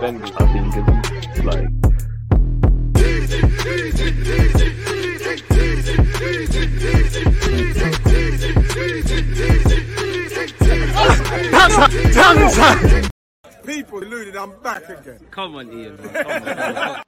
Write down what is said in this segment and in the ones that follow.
light defenders. I think it's like People deluded, I'm back again. Come on, Ian. Man. Come on, come on.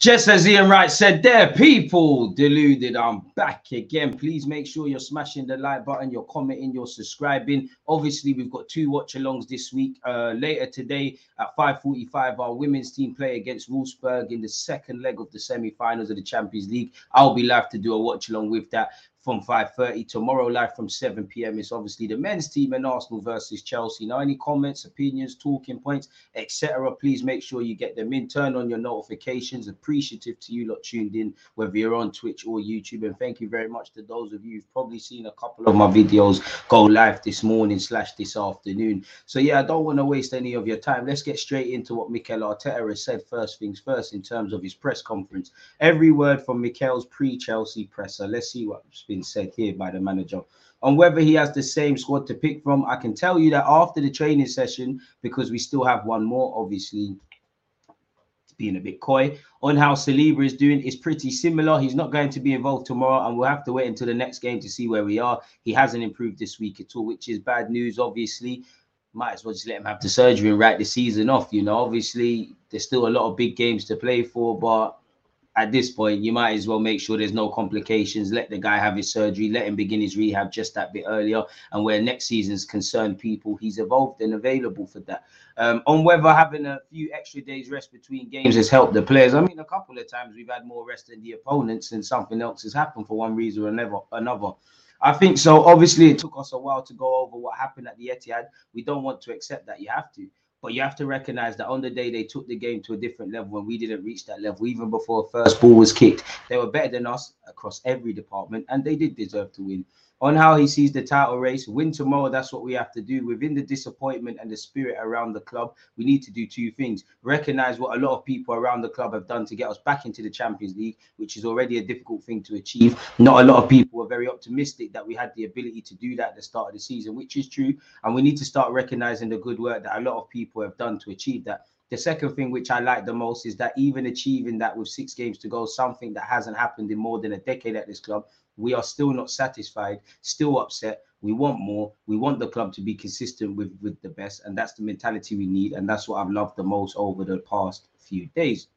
Just as Ian Wright said there, people deluded. I'm back again. Please make sure you're smashing the like button, you're commenting, you're subscribing. Obviously, we've got two watch alongs this week. Uh, later today at 5:45, our women's team play against Wolfsburg in the second leg of the semi-finals of the Champions League. I'll be live to do a watch along with that from 5:30 tomorrow live from 7 p.m. It's obviously the men's team and Arsenal versus Chelsea. Now, any comments, opinions, talking points, etc. Please make sure you get them in. Turn on your notifications. Appreciative to you lot tuned in, whether you're on Twitch or YouTube. And thank you very much to those of you who've probably seen a couple of my videos go live this morning slash this afternoon. So yeah, I don't want to waste any of your time. Let's get straight into what Mikel Arteta has said first things first in terms of his press conference. Every word from Mikel's pre-Chelsea presser. Let's see what's been said here by the manager. On whether he has the same squad to pick from, I can tell you that after the training session, because we still have one more, obviously being a bit coy on how Saliba is doing is pretty similar. He's not going to be involved tomorrow, and we'll have to wait until the next game to see where we are. He hasn't improved this week at all, which is bad news, obviously. Might as well just let him have the surgery and write the season off. You know, obviously, there's still a lot of big games to play for, but at this point, you might as well make sure there's no complications. Let the guy have his surgery, let him begin his rehab just that bit earlier. And where next season's concerned, people, he's evolved and available for that. Um, on whether having a few extra days rest between games has helped the players. I mean, a couple of times we've had more rest than the opponents, and something else has happened for one reason or another. another. I think so. Obviously, it took us a while to go over what happened at the Etihad. We don't want to accept that. You have to. But you have to recognize that on the day they took the game to a different level and we didn't reach that level, even before first ball was kicked, they were better than us across every department, and they did deserve to win. On how he sees the title race, win tomorrow, that's what we have to do. Within the disappointment and the spirit around the club, we need to do two things. Recognize what a lot of people around the club have done to get us back into the Champions League, which is already a difficult thing to achieve. Not a lot of people were very optimistic that we had the ability to do that at the start of the season, which is true. And we need to start recognizing the good work that a lot of people have done to achieve that. The second thing which I like the most is that even achieving that with six games to go, something that hasn't happened in more than a decade at this club, we are still not satisfied, still upset. We want more. We want the club to be consistent with, with the best. And that's the mentality we need. And that's what I've loved the most over the past few days.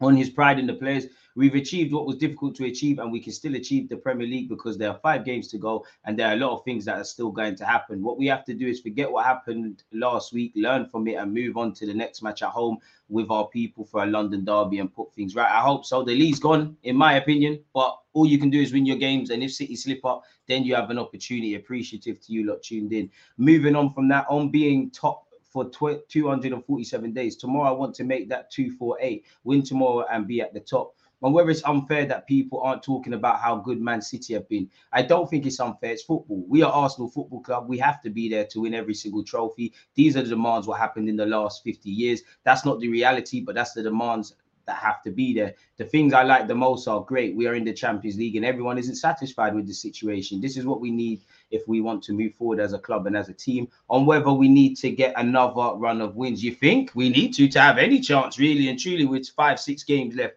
On his pride in the players, we've achieved what was difficult to achieve, and we can still achieve the Premier League because there are five games to go, and there are a lot of things that are still going to happen. What we have to do is forget what happened last week, learn from it, and move on to the next match at home with our people for a London derby and put things right. I hope so. The league's gone, in my opinion, but all you can do is win your games. And if City slip up, then you have an opportunity. Appreciative to you lot tuned in. Moving on from that, on being top for 247 days. Tomorrow, I want to make that 248, win tomorrow and be at the top. And whether it's unfair that people aren't talking about how good Man City have been, I don't think it's unfair. It's football. We are Arsenal Football Club. We have to be there to win every single trophy. These are the demands what happened in the last 50 years. That's not the reality, but that's the demands that have to be there. The things I like the most are great. We are in the Champions League and everyone isn't satisfied with the situation. This is what we need if we want to move forward as a club and as a team. On whether we need to get another run of wins, you think we need to to have any chance, really and truly, with five, six games left.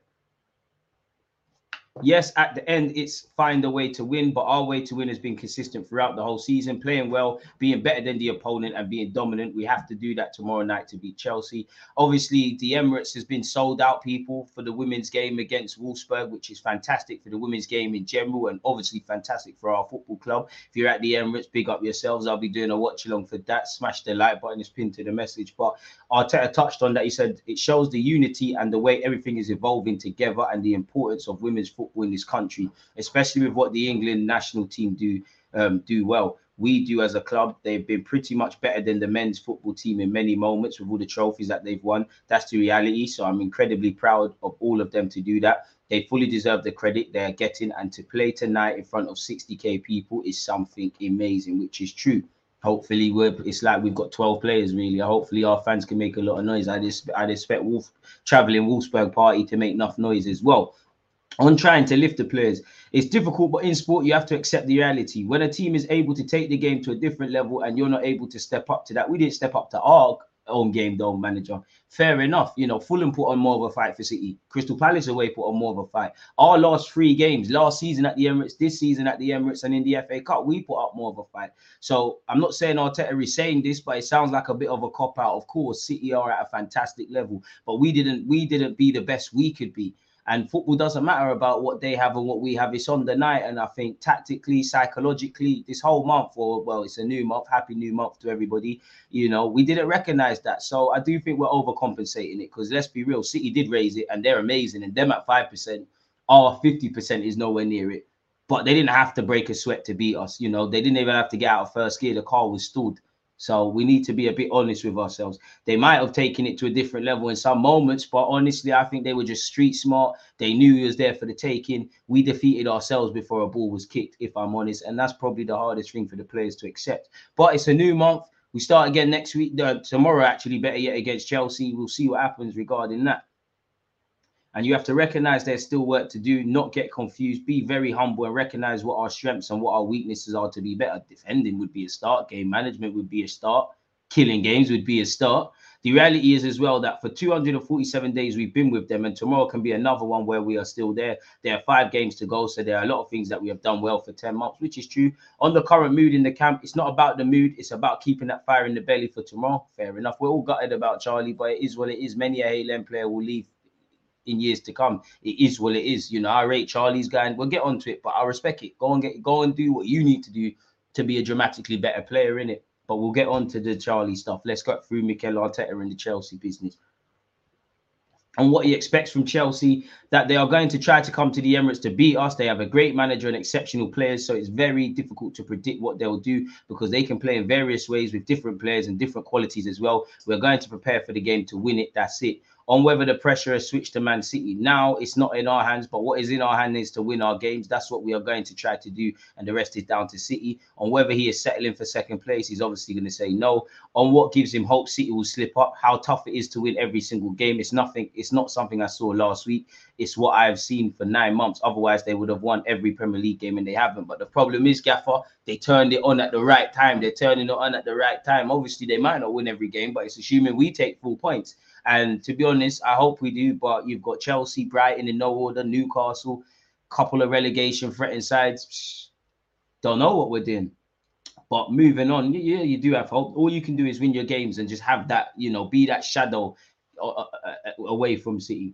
Yes, at the end, it's find a way to win, but our way to win has been consistent throughout the whole season, playing well, being better than the opponent, and being dominant. We have to do that tomorrow night to beat Chelsea. Obviously, the Emirates has been sold out, people, for the women's game against Wolfsburg, which is fantastic for the women's game in general, and obviously fantastic for our football club. If you're at the Emirates, big up yourselves. I'll be doing a watch along for that. Smash the like button, it's pinned to the message. But Arteta touched on that. He said it shows the unity and the way everything is evolving together and the importance of women's football in this country, especially with what the England national team do um, do well. We do as a club. They've been pretty much better than the men's football team in many moments with all the trophies that they've won. That's the reality. So I'm incredibly proud of all of them to do that. They fully deserve the credit they're getting, and to play tonight in front of 60k people is something amazing, which is true hopefully we're it's like we've got 12 players really hopefully our fans can make a lot of noise i just i'd expect wolf traveling wolfsburg party to make enough noise as well on trying to lift the players it's difficult but in sport you have to accept the reality when a team is able to take the game to a different level and you're not able to step up to that we didn't step up to our own game, though, manager. Fair enough. You know, Fulham put on more of a fight for City. Crystal Palace away put on more of a fight. Our last three games, last season at the Emirates, this season at the Emirates, and in the FA Cup, we put up more of a fight. So I'm not saying Arteta is saying this, but it sounds like a bit of a cop out. Of course, City are at a fantastic level, but we didn't we didn't be the best we could be. And football doesn't matter about what they have and what we have. It's on the night. And I think tactically, psychologically, this whole month, or well, it's a new month. Happy new month to everybody. You know, we didn't recognize that. So I do think we're overcompensating it because let's be real, City did raise it and they're amazing. And them at 5%, our 50% is nowhere near it. But they didn't have to break a sweat to beat us. You know, they didn't even have to get out of first gear. The car was stood. So we need to be a bit honest with ourselves. They might have taken it to a different level in some moments, but honestly, I think they were just street smart. They knew he was there for the taking. We defeated ourselves before a ball was kicked, if I'm honest. And that's probably the hardest thing for the players to accept. But it's a new month. We start again next week, uh, tomorrow, actually, better yet, against Chelsea. We'll see what happens regarding that. And you have to recognize there's still work to do, not get confused, be very humble and recognize what our strengths and what our weaknesses are to be better. Defending would be a start, game management would be a start, killing games would be a start. The reality is as well that for 247 days we've been with them, and tomorrow can be another one where we are still there. There are five games to go, so there are a lot of things that we have done well for 10 months, which is true. On the current mood in the camp, it's not about the mood, it's about keeping that fire in the belly for tomorrow. Fair enough. We're all gutted about Charlie, but it is what it is. Many a Hale End player will leave in years to come. It is what it is. You know, I rate Charlie's guy, and we'll get onto it, but I respect it. Go and get go and do what you need to do to be a dramatically better player in it. But we'll get on to the Charlie stuff. Let's go through Mikel Arteta and the Chelsea business. And what he expects from Chelsea, that they are going to try to come to the Emirates to beat us. They have a great manager and exceptional players, so it's very difficult to predict what they'll do because they can play in various ways with different players and different qualities as well. We're going to prepare for the game to win it. That's it on whether the pressure has switched to Man City. Now it's not in our hands, but what is in our hands is to win our games. That's what we are going to try to do, and the rest is down to City. On whether he is settling for second place, he's obviously going to say no. On what gives him hope, City will slip up. How tough it is to win every single game. It's nothing. It's not something I saw last week. It's what I have seen for nine months. Otherwise, they would have won every Premier League game, and they haven't. But the problem is, Gaffer, they turned it on at the right time. They're turning it on at the right time. Obviously, they might not win every game, but it's assuming we take full points. And to be honest, I hope we do. But you've got Chelsea, Brighton in no order, Newcastle, couple of relegation threatened sides. Don't know what we're doing. But moving on, yeah, you do have hope. All you can do is win your games and just have that, you know, be that shadow uh, uh, uh, away from City.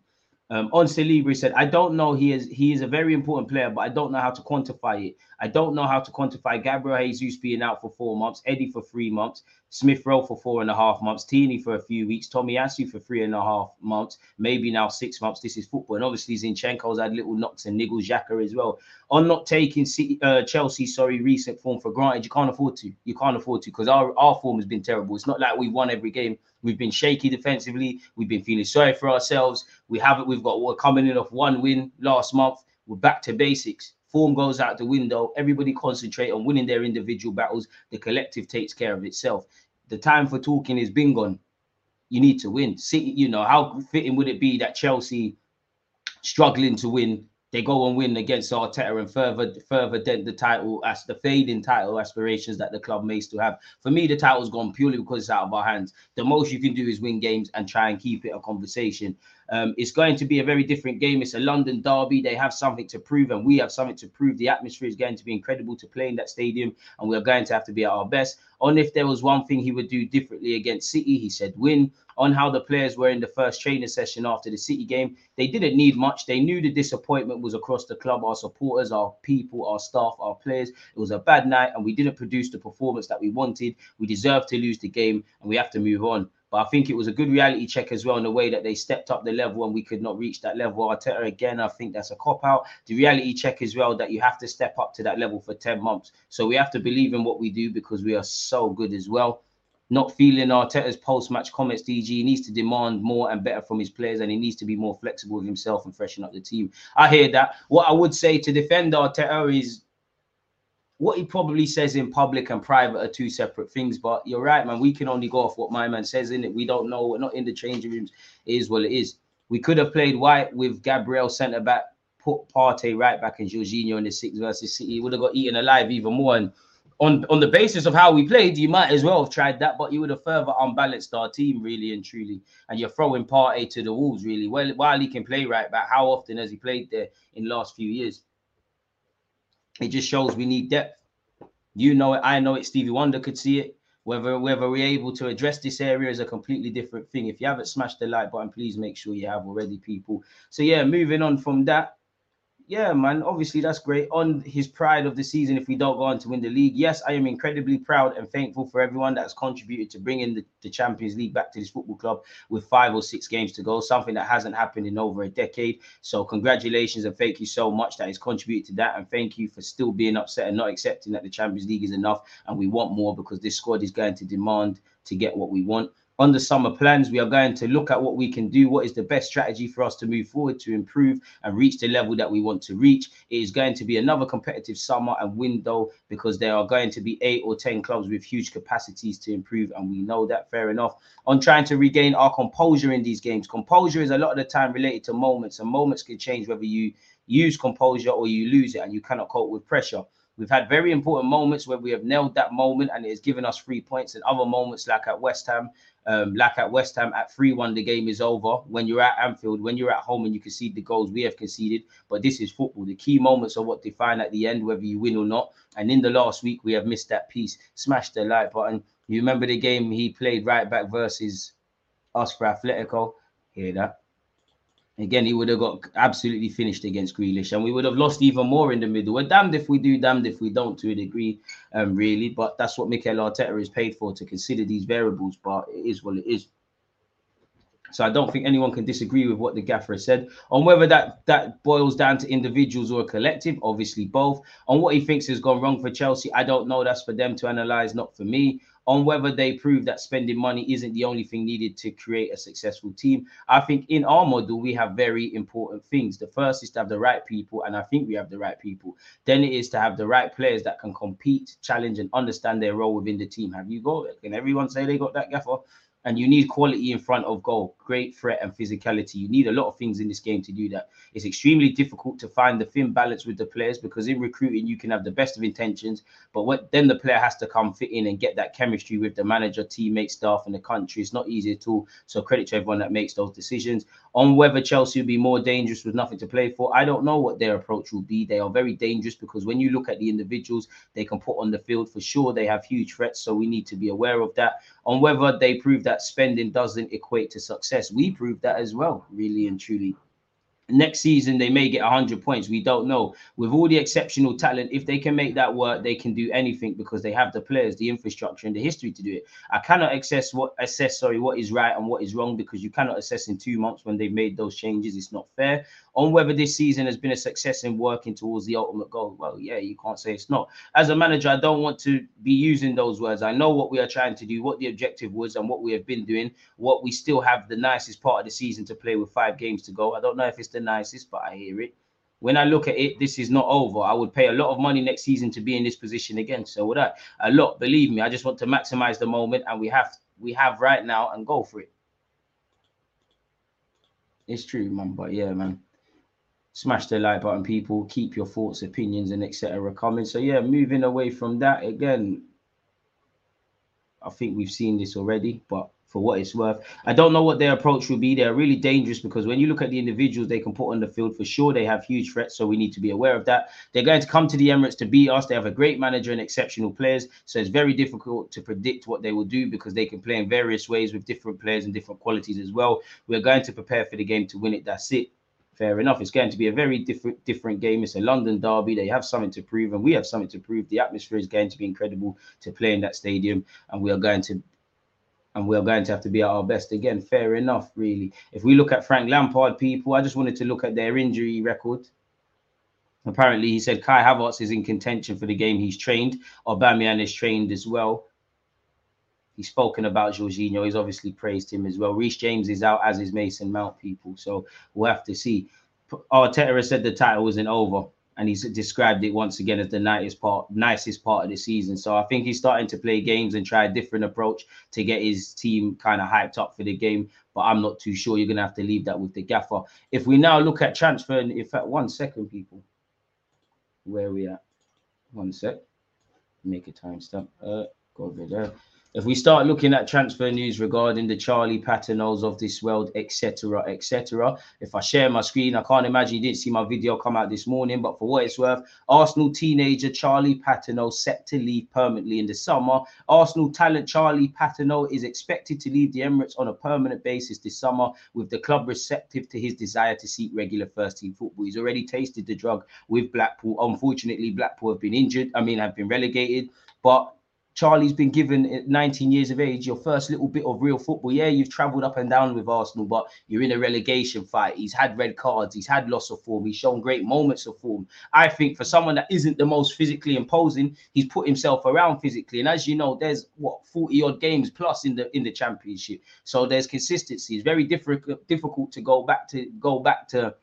Um, on Saliba, said, I don't know. He is he is a very important player, but I don't know how to quantify it. I don't know how to quantify Gabriel Jesus being out for four months, Eddie for three months, Smith Rowe for four and a half months, Tierney for a few weeks, Tomiyasu for three and a half months, maybe now six months. This is football. And obviously Zinchenko's had little knocks and niggles, Xhaka as well. On not taking City, uh, Chelsea, sorry, recent form for granted, you can't afford to. You can't afford to because our, our form has been terrible. It's not like we won every game. We've been shaky defensively. We've been feeling sorry for ourselves. We haven't. We've got we're coming in off one win last month. We're back to basics. Form goes out the window. Everybody concentrate on winning their individual battles. The collective takes care of itself. The time for talking is been gone. You need to win. See, you know, how fitting would it be that Chelsea struggling to win they go and win against Arteta and further further dent the title as the fading title aspirations that the club may still have. For me, the title's gone purely because it's out of our hands. The most you can do is win games and try and keep it a conversation. Um, it's going to be a very different game. It's a London derby. They have something to prove, and we have something to prove. The atmosphere is going to be incredible to play in that stadium, and we're going to have to be at our best. On if there was one thing he would do differently against City, he said win. On how the players were in the first training session after the City game, they didn't need much. They knew the disappointment was across the club, our supporters, our people, our staff, our players. It was a bad night, and we didn't produce the performance that we wanted. We deserved to lose the game, and we have to move on. But I think it was a good reality check as well in the way that they stepped up the level and we could not reach that level. Arteta again, I think that's a cop out. The reality check as well that you have to step up to that level for 10 months. So we have to believe in what we do because we are so good as well. Not feeling Arteta's post-match comments, DG needs to demand more and better from his players, and he needs to be more flexible with himself and freshen up the team. I hear that. What I would say to defend Arteta is what he probably says in public and private are two separate things. But you're right, man. We can only go off what my man says in it. We don't know. We're not in the changing rooms. It is what it is. We could have played White with Gabriel centre back, put Partey right back, and Jorginho in the six versus City. He would have got eaten alive even more. And on on the basis of how we played, you might as well have tried that, but you would have further unbalanced our team really and truly. And you're throwing Partey to the wolves really. Well, while he can play right back, how often has he played there in last few years? It just shows we need depth. You know it, I know it. Stevie Wonder could see it. Whether whether we're able to address this area is a completely different thing. If you haven't smashed the like button, please make sure you have already, people. So yeah, moving on from that yeah, man, obviously that's great. On his pride of the season, if we don't go on to win the league, yes, I am incredibly proud and thankful for everyone that's contributed to bringing the, the Champions League back to this football club with five or six games to go, something that hasn't happened in over a decade. So, congratulations and thank you so much that has contributed to that. And thank you for still being upset and not accepting that the Champions League is enough and we want more because this squad is going to demand to get what we want on the summer plans, we are going to look at what we can do, what is the best strategy for us to move forward to improve and reach the level that we want to reach. It is going to be another competitive summer and window because there are going to be eight or 10 clubs with huge capacities to improve. And we know that fair enough. On trying to regain our composure in these games, composure is a lot of the time related to moments, and moments can change whether you use composure or you lose it and you cannot cope with pressure. We've had very important moments where we have nailed that moment and it has given us three points, and other moments like at West Ham, um, like at West Ham at 3 1, the game is over. When you're at Anfield, when you're at home and you concede the goals we have conceded, but this is football. The key moments are what define at the end, whether you win or not. And in the last week, we have missed that piece. Smash the like button. You remember the game he played right back versus us for Atletico? Hear that? Again, he would have got absolutely finished against Grealish, and we would have lost even more in the middle. We're damned if we do, damned if we don't, to a degree, um, really. But that's what Mikel Arteta is paid for to consider these variables. But it is what it is. So I don't think anyone can disagree with what the gaffer said on whether that that boils down to individuals or a collective. Obviously, both. On what he thinks has gone wrong for Chelsea, I don't know. That's for them to analyze, not for me. On whether they prove that spending money isn't the only thing needed to create a successful team, I think in our model we have very important things. The first is to have the right people, and I think we have the right people. Then it is to have the right players that can compete, challenge, and understand their role within the team. Have you got it? Can everyone say they got that gaffer? and you need quality in front of goal, great threat and physicality. You need a lot of things in this game to do that. It's extremely difficult to find the thin balance with the players because in recruiting you can have the best of intentions, but what then the player has to come fit in and get that chemistry with the manager, teammates, staff, and the country. It's not easy at all. So credit to everyone that makes those decisions. On whether Chelsea will be more dangerous with nothing to play for, I don't know what their approach will be. They are very dangerous because when you look at the individuals they can put on the field, for sure they have huge threats. So we need to be aware of that. On whether they prove that spending doesn't equate to success. We proved that as well, really and truly. Next season, they may get 100 points. We don't know. With all the exceptional talent, if they can make that work, they can do anything because they have the players, the infrastructure, and the history to do it. I cannot assess what assess sorry what is right and what is wrong because you cannot assess in two months when they made those changes. It's not fair. On whether this season has been a success in working towards the ultimate goal, well, yeah, you can't say it's not. As a manager, I don't want to be using those words. I know what we are trying to do, what the objective was, and what we have been doing. What we still have the nicest part of the season to play with five games to go. I don't know if it's the nicest, but I hear it. When I look at it, this is not over. I would pay a lot of money next season to be in this position again. So would I? A lot, believe me. I just want to maximize the moment, and we have we have right now and go for it. It's true, man. But yeah, man. Smash the like button, people. Keep your thoughts, opinions, and etc. coming. So yeah, moving away from that again. I think we've seen this already, but for what it's worth. I don't know what their approach will be. They're really dangerous because when you look at the individuals they can put on the field, for sure they have huge threats. So we need to be aware of that. They're going to come to the Emirates to beat us. They have a great manager and exceptional players. So it's very difficult to predict what they will do because they can play in various ways with different players and different qualities as well. We're going to prepare for the game to win it. That's it fair enough. It's going to be a very different different game. It's a London derby. They have something to prove, and we have something to prove. The atmosphere is going to be incredible to play in that stadium, and we are going to and we're going to have to be at our best again. Fair enough, really. If we look at Frank Lampard, people, I just wanted to look at their injury record. Apparently, he said Kai Havertz is in contention for the game. He's trained. Aubameyang is trained as well. He's spoken about Jorginho. He's obviously praised him as well. Reece James is out, as is Mason Mount, people. So we'll have to see. Arteta said the title isn't over and he's described it once again as the nicest part, nicest part of the season. So I think he's starting to play games and try a different approach to get his team kind of hyped up for the game. But I'm not too sure. You're gonna have to leave that with the gaffer. If we now look at transfer, in fact, one second, people, where we at? One sec. Make a timestamp. Uh, go over there if we start looking at transfer news regarding the Charlie Patinoes of this world, etc., etc., if I share my screen, I can't imagine you didn't see my video come out this morning, but for what it's worth, Arsenal teenager Charlie Patino set to leave permanently in the summer. Arsenal talent Charlie Patino is expected to leave the Emirates on a permanent basis this summer, with the club receptive to his desire to seek regular first team football. He's already tasted the drug with Blackpool. Unfortunately, Blackpool have been injured, I mean, have been relegated, but Charlie's been given at 19 years of age your first little bit of real football. Yeah, you've travelled up and down with Arsenal, but you're in a relegation fight. He's had red cards, he's had loss of form, he's shown great moments of form. I think for someone that isn't the most physically imposing, he's put himself around physically. And as you know, there's what 40 odd games plus in the in the championship. So there's consistency. It's very difficult difficult to go back to go back to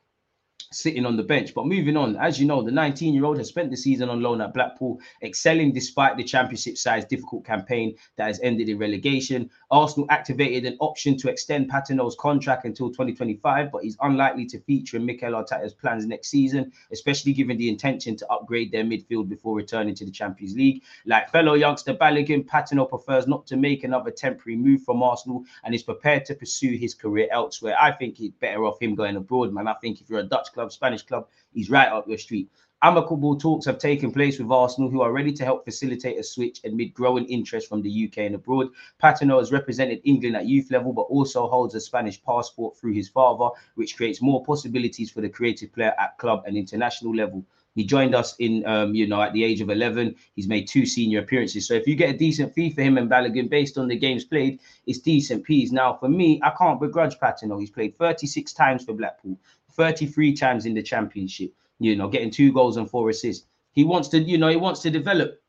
sitting on the bench. But moving on, as you know, the 19 year old has spent the season on loan at Blackpool, excelling despite the championship side's difficult campaign that has ended in relegation. Arsenal activated an option to extend Patino's contract until 2025, but he's unlikely to feature in Mikel Arteta's plans next season, especially given the intention to upgrade their midfield before returning to the Champions League. Like fellow youngster Balogun, Patino prefers not to make another temporary move from Arsenal and is prepared to pursue his career elsewhere. I think it's better off him going abroad, man. I think if you're a Dutch club, Spanish club, he's right up your street. Amicable talks have taken place with Arsenal, who are ready to help facilitate a switch amid growing interest from the UK and abroad. Patino has represented England at youth level, but also holds a Spanish passport through his father, which creates more possibilities for the creative player at club and international level. He joined us in, um, you know, at the age of 11. He's made two senior appearances. So if you get a decent fee for him and Balogun based on the games played, it's decent fees. Now, for me, I can't begrudge Patino. He's played 36 times for Blackpool, 33 times in the Championship you know, getting two goals and four assists. He wants to, you know, he wants to develop.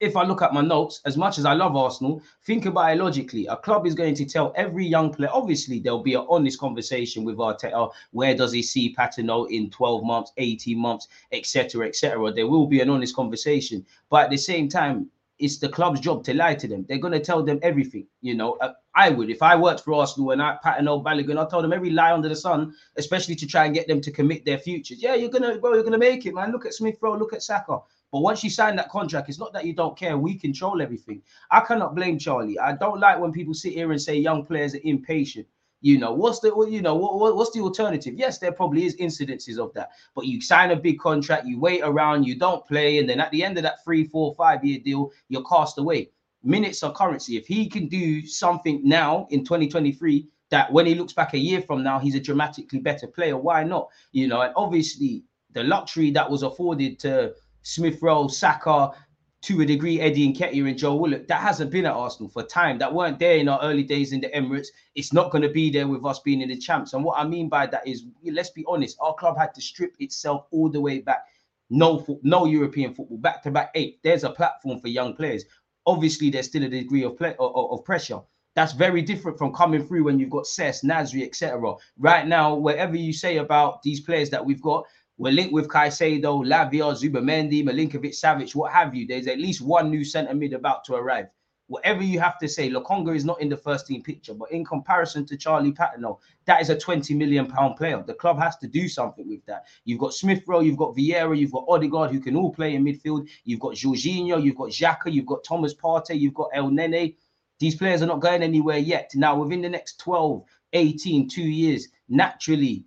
If I look at my notes, as much as I love Arsenal, think about it logically. A club is going to tell every young player, obviously, there'll be an honest conversation with Arteta. Where does he see Patino in 12 months, 18 months, etc., etc.? There will be an honest conversation. But at the same time, it's the club's job to lie to them. They're going to tell them everything. You know, uh, I would if I worked for Arsenal and I Patino Balogun, I told them every lie under the sun, especially to try and get them to commit their futures. Yeah, you're gonna, bro, you're gonna make it, man. Look at Smith Rowe, look at Saka. But once you sign that contract, it's not that you don't care. We control everything. I cannot blame Charlie. I don't like when people sit here and say young players are impatient. You know, what's the you know what, what's the alternative? Yes, there probably is incidences of that, but you sign a big contract, you wait around, you don't play, and then at the end of that three, four, five year deal, you're cast away. Minutes are currency. If he can do something now in 2023 that when he looks back a year from now, he's a dramatically better player, why not? You know, and obviously the luxury that was afforded to Smith Rowe, Saka, to a degree, Eddie and Nketiah and Joe Willock, that hasn't been at Arsenal for time. That weren't there in our early days in the Emirates. It's not going to be there with us being in the champs. And what I mean by that is, let's be honest, our club had to strip itself all the way back. No, no European football, back to back eight. There's a platform for young players. Obviously, there's still a degree of, play, of, of pressure. That's very different from coming through when you've got Cesc, Nasri, etc. Right now, whatever you say about these players that we've got, we're linked with Caicedo, Lavia, Zubimendi, Milinkovic, Savic, what have you. There's at least one new centre mid about to arrive. Whatever you have to say, Lokonga is not in the first team picture, but in comparison to Charlie Patino, that is a 20 million pound player. The club has to do something with that. You've got Smith Rowe, you've got Vieira, you've got Odegaard, who can all play in midfield. You've got Jorginho, you've got Xhaka, you've got Thomas Partey, you've got Elneny. These players are not going anywhere yet. Now, within the next 12, 18, two years, naturally,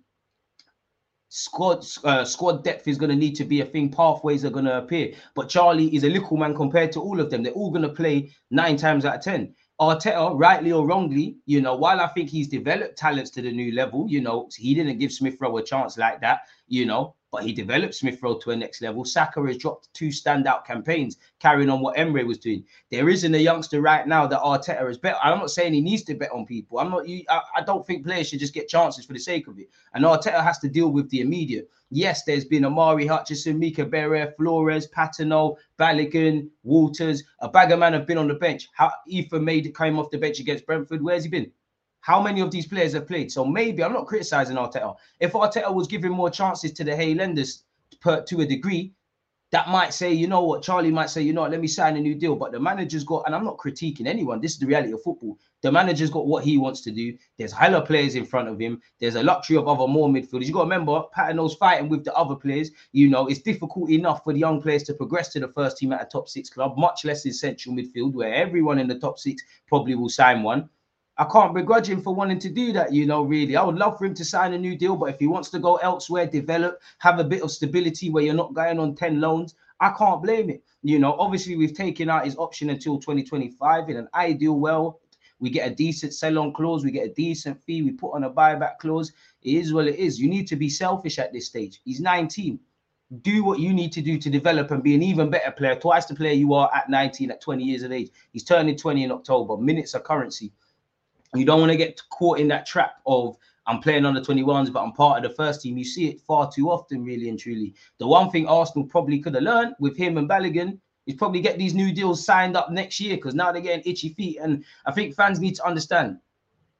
squad uh, squad depth is going to need to be a thing. Pathways are going to appear. But Charlie is a little man compared to all of them. They're all going to play nine times out of ten. Arteta, rightly or wrongly, you know, while I think he's developed talents to the new level, you know, he didn't give Smith Rowe a chance like that, you know, but he developed Smith Rowe to a next level. Saka has dropped two standout campaigns, carrying on what Emre was doing. There isn't a youngster right now that Arteta is bet. I'm not saying he needs to bet on people. I'm not. I, I don't think players should just get chances for the sake of it. And Arteta has to deal with the immediate. Yes, there's been Omari Hutchinson, Mika Biereth, Flores, Patino, Balogun, Walters. A bag of man have been on the bench. How Ethan Nwaneri came off the bench against Brentford. Where's he been? How many of these players have played? So maybe I'm not criticizing Arteta. If Arteta was giving more chances to the Hale Enders per, to a degree, that might say, you know what, Charlie might say, you know what, let me sign a new deal. But the manager's got, and I'm not critiquing anyone. This is the reality of football. The manager's got what he wants to do. There's hella players in front of him. There's a luxury of other more midfielders. You got to remember, Patino's fighting with the other players. You know, it's difficult enough for the young players to progress to the first team at a top six club, much less in central midfield, where everyone in the top six probably will sign one. I can't begrudge him for wanting to do that, you know, really. I would love for him to sign a new deal, but if he wants to go elsewhere, develop, have a bit of stability where you're not going on 10 loans, I can't blame it. You know, obviously, we've taken out his option until 2025 in an ideal world. We get a decent sell on clause, we get a decent fee, we put on a buyback clause. It is what it is. You need to be selfish at this stage. He's 19 do what you need to do to develop and be an even better player, twice the player you are at 19, at 20 years of age. He's turning 20 in October. Minutes are currency. You don't want to get caught in that trap of I'm playing on the 21s, but I'm part of the first team. You see it far too often, really and truly. The one thing Arsenal probably could have learned with him and Balogun is probably get these new deals signed up next year because now they're getting itchy feet. And I think fans need to understand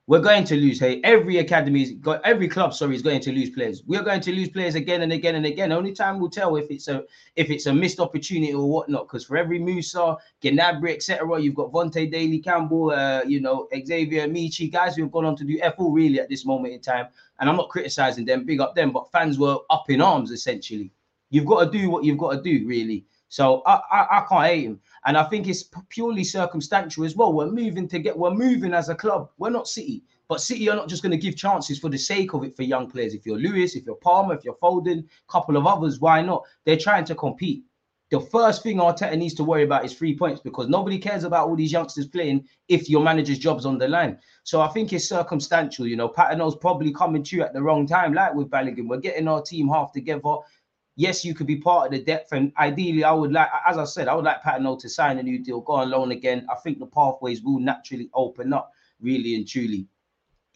we're going to lose. Hey, every academy's got every club. Sorry, is going to lose players. We're going to lose players again and again and again. Only time will tell if it's a if it's a missed opportunity or whatnot. Because for every Musa, Gnabry, etc., you've got Vontae Daley, Campbell, uh, you know Xavier Amaechi, guys who have gone on to do F all really at this moment in time. And I'm not criticizing them, big up them, but fans were up in arms essentially. You've got to do what you've got to do, really. So I, I, I can't hate him. And I think it's purely circumstantial as well. We're moving to get, we're moving as a club. We're not City. But City are not just going to give chances for the sake of it for young players. If you're Lewis, if you're Palmer, if you're Foden, a couple of others, why not? They're trying to compete. The first thing Arteta needs to worry about is three points because nobody cares about all these youngsters playing if your manager's job's on the line. So I think it's circumstantial. You know, Patino's probably coming to you at the wrong time, like with Balogun. We're getting our team half together yes, you could be part of the depth. And ideally, I would like, as I said, I would like Patino to sign a new deal, go on loan again. I think the pathways will naturally open up, really and truly.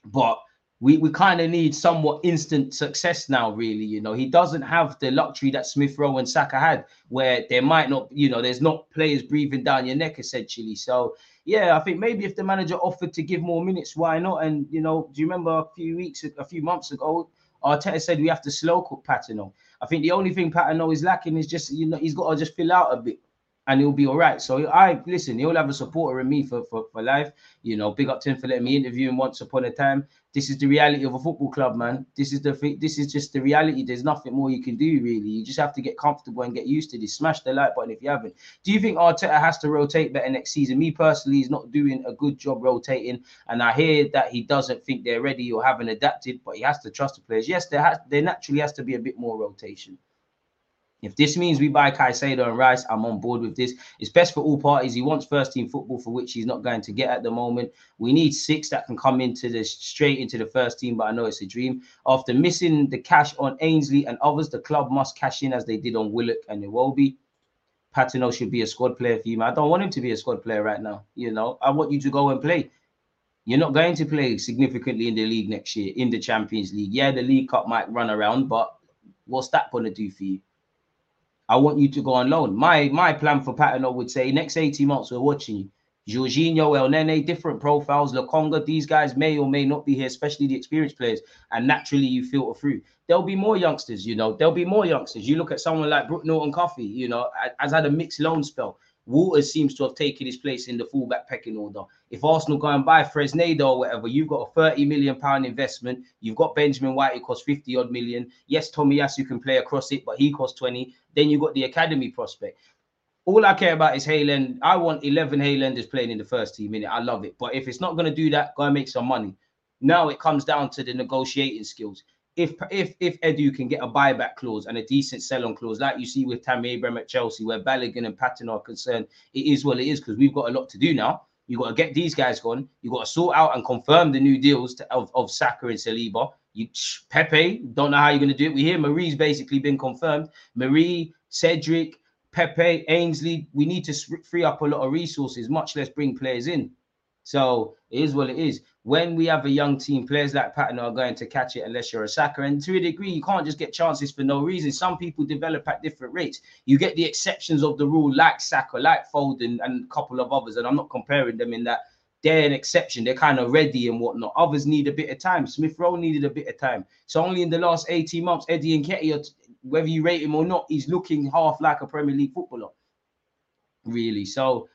But we, we kind of need somewhat instant success now, really. You know, he doesn't have the luxury that Smith Rowe and Saka had, where there might not, you know, there's not players breathing down your neck essentially. So, yeah, I think maybe if the manager offered to give more minutes, why not? And, you know, do you remember a few weeks, a few months ago, Arteta said we have to slow cook Patino. I think the only thing Patino is lacking is just you know he's got to just fill out a bit and he'll be all right. So I listen, he'll have a supporter in me for, for, for life. You know, big up to him for letting me interview him once upon a time. This is the reality of a football club, man. This is the this is just the reality. There's nothing more you can do, really. You just have to get comfortable and get used to this. Smash the like button if you haven't. Do you think Arteta has to rotate better next season? Me personally, he's not doing a good job rotating, and I hear that he doesn't think they're ready or haven't adapted, but he has to trust the players. Yes, there has there naturally has to be a bit more rotation. If this means we buy Caicedo and Rice, I'm on board with this. It's best for all parties. He wants first team football, for which he's not going to get at the moment. We need six that can come into the straight into the first team, but I know it's a dream. After missing the cash on Ainsley and others, the club must cash in as they did on Willock and Iwobi. Patino should be a squad player for you. I don't want him to be a squad player right now. You know, I want you to go and play. You're not going to play significantly in the league next year, in the Champions League. Yeah, the League Cup might run around, but what's that going to do for you? I want you to go on loan. My my plan for Patino would say next 18 months we're watching you. Jorginho, Elneny, different profiles, Lokonga, these guys may or may not be here, especially the experienced players. And naturally, you filter through. There'll be more youngsters, you know. There'll be more youngsters. You look at someone like Brooke Norton Cuffy, you know, has had a mixed loan spell. Walters seems to have taken his place in the fullback pecking order. If Arsenal go and buy Fresneda or whatever, you've got a 30 million pound investment. You've got Benjamin White, it costs 50 odd million. Yes, Tomiyasu can play across it, but he costs 20. Then you've got the academy prospect. all I care about is Hale End. I want 11 Hale Enders playing in the first team, minute. I love it. But if it's not going to do that, go and make some money. Now it comes down to the negotiating skills. If if if Edu can get a buyback clause and a decent sell-on clause, like you see with Tammy Abraham at Chelsea, where Balogun and Patino are concerned, it is what it is because we've got a lot to do now. You got to get these guys gone. You got to sort out and confirm the new deals to, of, of Saka and Saliba. You Pepe, don't know how you're going to do it. We hear Mari's basically been confirmed. Mari, Cedric, Pepe, Ainsley. We need to free up a lot of resources, much less bring players in. So it is what it is. When we have a young team, players like Patino are going to catch it unless you're a Saka. And to a degree, you can't just get chances for no reason. Some people develop at different rates. You get the exceptions of the rule, like Saka, like Foden, and a couple of others. And I'm not comparing them in that they're an exception. They're kind of ready and whatnot. Others need a bit of time. Smith Rowe needed a bit of time. So only in the last 18 months, Eddie Nketiah, whether you rate him or not, he's looking half like a Premier League footballer. Really. So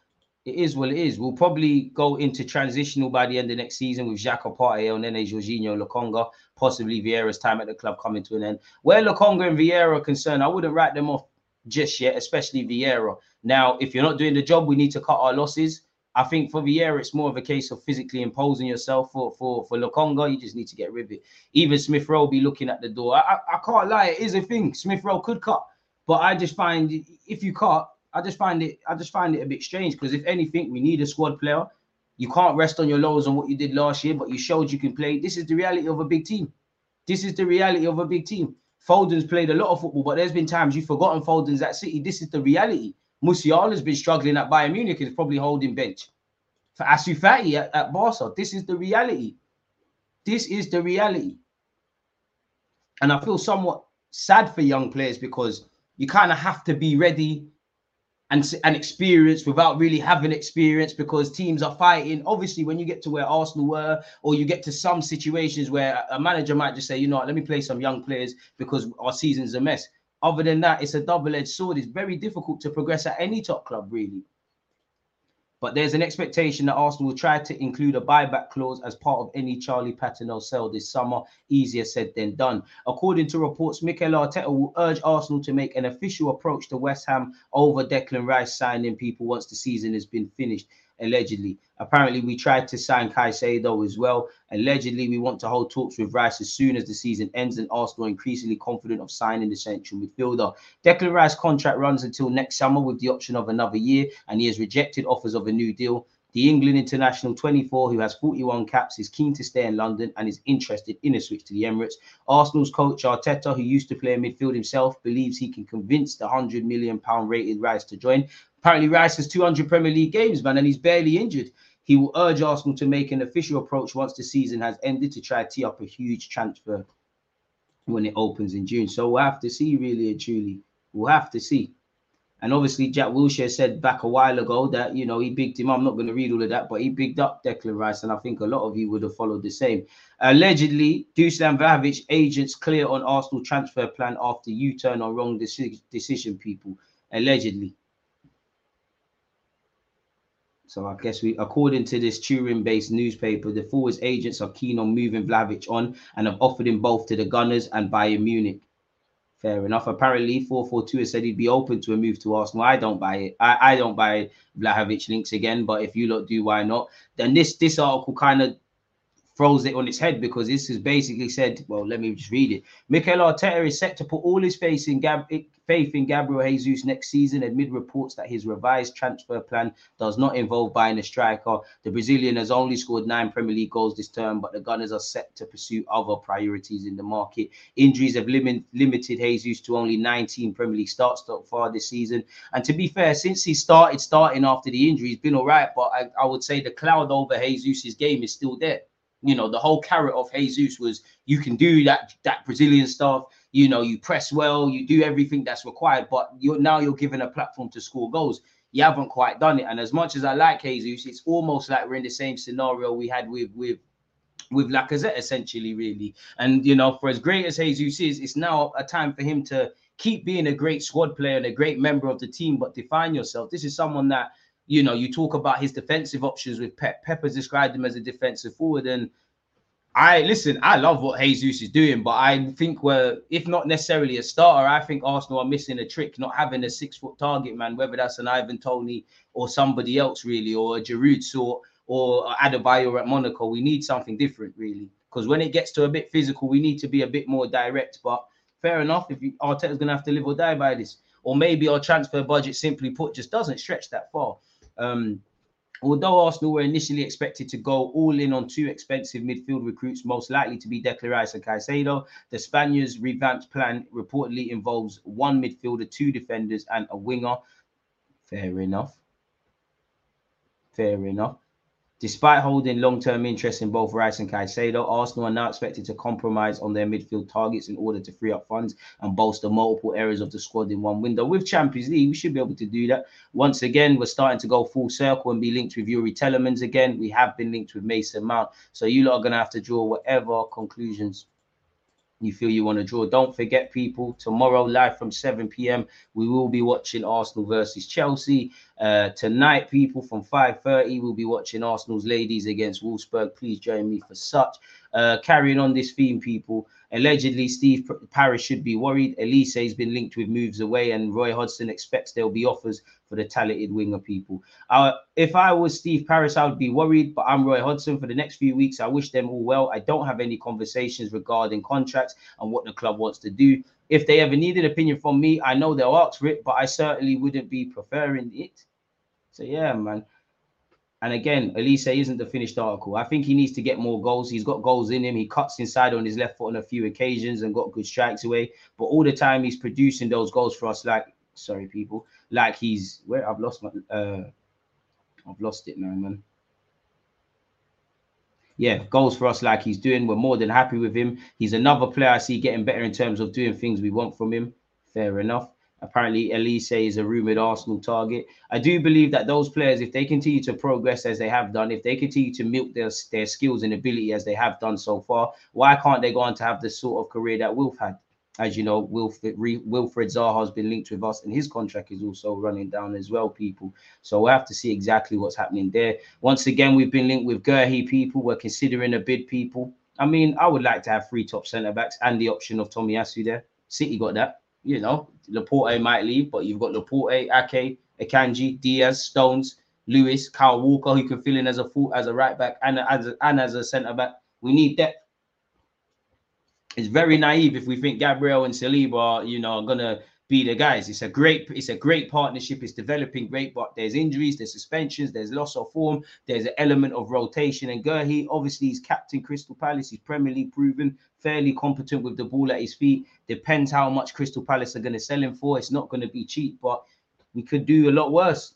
it is what it is. We'll probably go into transitional by the end of next season with Xhaka Partey and then Jorginho Lokonga, possibly Vieira's time at the club coming to an end. Where Lokonga and Vieira are concerned, I wouldn't write them off just yet, especially Vieira. Now, if you're not doing the job, we need to cut our losses. I think for Vieira, it's more of a case of physically imposing yourself. For for for Lokonga, you just need to get rid of it. Even Smith Rowe be looking at the door. I, I, I can't lie, it is a thing. Smith Rowe could cut, but I just find if you cut, I just find it I just find it a bit strange because if anything, we need a squad player. You can't rest on your laurels on what you did last year, but you showed you can play. This is the reality of a big team. This is the reality of a big team. Foden's played a lot of football, but there's been times you've forgotten Foden's at City. This is the reality. Musiala's been struggling at Bayern Munich is probably holding bench. For Ansu Fati at, at Barca, this is the reality. This is the reality. And I feel somewhat sad for young players because you kind of have to be ready and, and experience without really having experience because teams are fighting. Obviously, when you get to where Arsenal were, or you get to some situations where a manager might just say, you know what, let me play some young players because our season's a mess. Other than that, it's a double-edged sword. It's very difficult to progress at any top club, really. But there's an expectation that Arsenal will try to include a buyback clause as part of any Charlie Patino sale this summer. Easier said than done. According to reports, Mikel Arteta will urge Arsenal to make an official approach to West Ham over Declan Rice signing people once the season has been finished allegedly. Apparently, we tried to sign Caicedo as well. Allegedly, we want to hold talks with Rice as soon as the season ends, and Arsenal increasingly confident of signing the central midfielder. Declan Rice's contract runs until next summer with the option of another year, and he has rejected offers of a new deal. The England international 24, who has 41 caps, is keen to stay in London and is interested in a switch to the Emirates. Arsenal's coach Arteta, who used to play in midfield himself, believes he can convince the 100 million pound rated Rice to join. Apparently, Rice has 200 Premier League games, man, and he's barely injured. He will urge Arsenal to make an official approach once the season has ended to try to tee up a huge transfer when it opens in June. So we'll have to see, really and truly. We'll have to see. And obviously, Jack Wilshere said back a while ago that you know he bigged him. I'm not going to read all of that, but he bigged up Declan Rice, and I think a lot of you would have followed the same. Allegedly, Dusan Vlahovic agents clear on Arsenal transfer plan after U-turn on wrong decision. People allegedly. So I guess we, according to this Turin-based newspaper, the forwards agents are keen on moving Vlahovic on and have offered him both to the Gunners and Bayern Munich. Fair enough. Apparently, 442 has said he'd be open to a move to Arsenal. I don't buy it. I, I don't buy Vlahovic links again, but if you lot do, why not? Then this this article kind of throws it on its head because this is basically said, well, let me just read it. Mikel Arteta is set to put all his faith in, Gab- faith in Gabriel Jesus next season amid reports that his revised transfer plan does not involve buying a striker. The Brazilian has only scored nine Premier League goals this term, but the Gunners are set to pursue other priorities in the market. Injuries have lim- limited Jesus to only 19 Premier League starts so far this season. And to be fair, since he started starting after the injury, he's been all right, but I, I would say the cloud over Jesus' game is still there. You know, the whole carrot of Jesus was you can do that that Brazilian stuff. You know, you press well, you do everything that's required, but you're now you're given a platform to score goals. You haven't quite done it. And as much as I like Jesus, it's almost like we're in the same scenario we had with with with Lacazette, essentially, really. And you know, for as great as Jesus is, it's now a time for him to keep being a great squad player and a great member of the team, but define yourself. This is someone that you know, you talk about his defensive options with Pep. Pep has described him as a defensive forward, and I listen. I love what Jesus is doing, but I think we're, if not necessarily a starter, I think Arsenal are missing a trick, not having a six foot target man, whether that's an Ivan Toney or somebody else, really, or a Giroud sort, or Adebayor at Monaco. We need something different, really, because when it gets to a bit physical, we need to be a bit more direct. But fair enough, if you, Arteta's going to have to live or die by this, or maybe our transfer budget, simply put, just doesn't stretch that far. Um, Although Arsenal were initially expected to go all in on two expensive midfield recruits, most likely to be Declan Rice and Caicedo, the Spaniards' revamped plan reportedly involves one midfielder, two defenders, and a winger. Fair enough. Fair enough. Despite holding long-term interest in both Rice and Caicedo, Arsenal are now expected to compromise on their midfield targets in order to free up funds and bolster multiple areas of the squad in one window. With Champions League, we should be able to do that. Once again, we're starting to go full circle and be linked with Youri Tielemans again. We have been linked with Mason Mount. So you lot are going to have to draw whatever conclusions you feel you want to draw. Don't forget, people, tomorrow, live from 7 p.m., we will be watching Arsenal versus Chelsea. Uh, tonight, people, from 5.30, we'll be watching Arsenal's ladies against Wolfsburg. Please join me for such. Uh, carrying on this theme, people, allegedly Steve Parish should be worried. Olise has been linked with moves away, and Roy Hodgson expects there'll be offers for the talented winger people. Uh, if I was Steve Parish, I would be worried, but I'm Roy Hodgson. For the next few weeks, I wish them all well. I don't have any conversations regarding contracts and what the club wants to do. If they ever need an opinion from me, I know they'll ask for it, but I certainly wouldn't be preferring it. So yeah, man. And again, Olise isn't the finished article. I think he needs to get more goals. He's got goals in him. He cuts inside on his left foot on a few occasions and got good strikes away. But all the time he's producing those goals for us, like sorry, people, like he's where I've lost my uh I've lost it now, man. Yeah, goals for us like he's doing. We're more than happy with him. He's another player I see getting better in terms of doing things we want from him. Fair enough. Apparently, Olise is a rumored Arsenal target. I do believe that those players, if they continue to progress as they have done, if they continue to milk their, their skills and ability as they have done so far, why can't they go on to have the sort of career that Wilf had? As you know, Wilfred, Wilfred Zaha has been linked with us, and his contract is also running down as well, people. So we'll have to see exactly what's happening there. Once again, we've been linked with Guehi, people. We're considering a bid, people. I mean, I would like to have three top centre backs and the option of Tomiyasu there. City got that you know, Laporte might leave, but you've got Laporte, Ake, Akanji, Dias, Stones, Lewis, Kyle Walker, who can fill in as a full as a right back and as a, and as a centre back. We need depth. It's very naive if we think Gabriel and Saliba, you know, are gonna be the guys. It's a great, it's a great partnership. It's developing great, but there's injuries, there's suspensions, there's loss of form, there's an element of rotation. And Guehi, obviously, he's captain Crystal Palace. He's Premier League proven, fairly competent with the ball at his feet. Depends how much Crystal Palace are going to sell him for. It's not going to be cheap, but we could do a lot worse.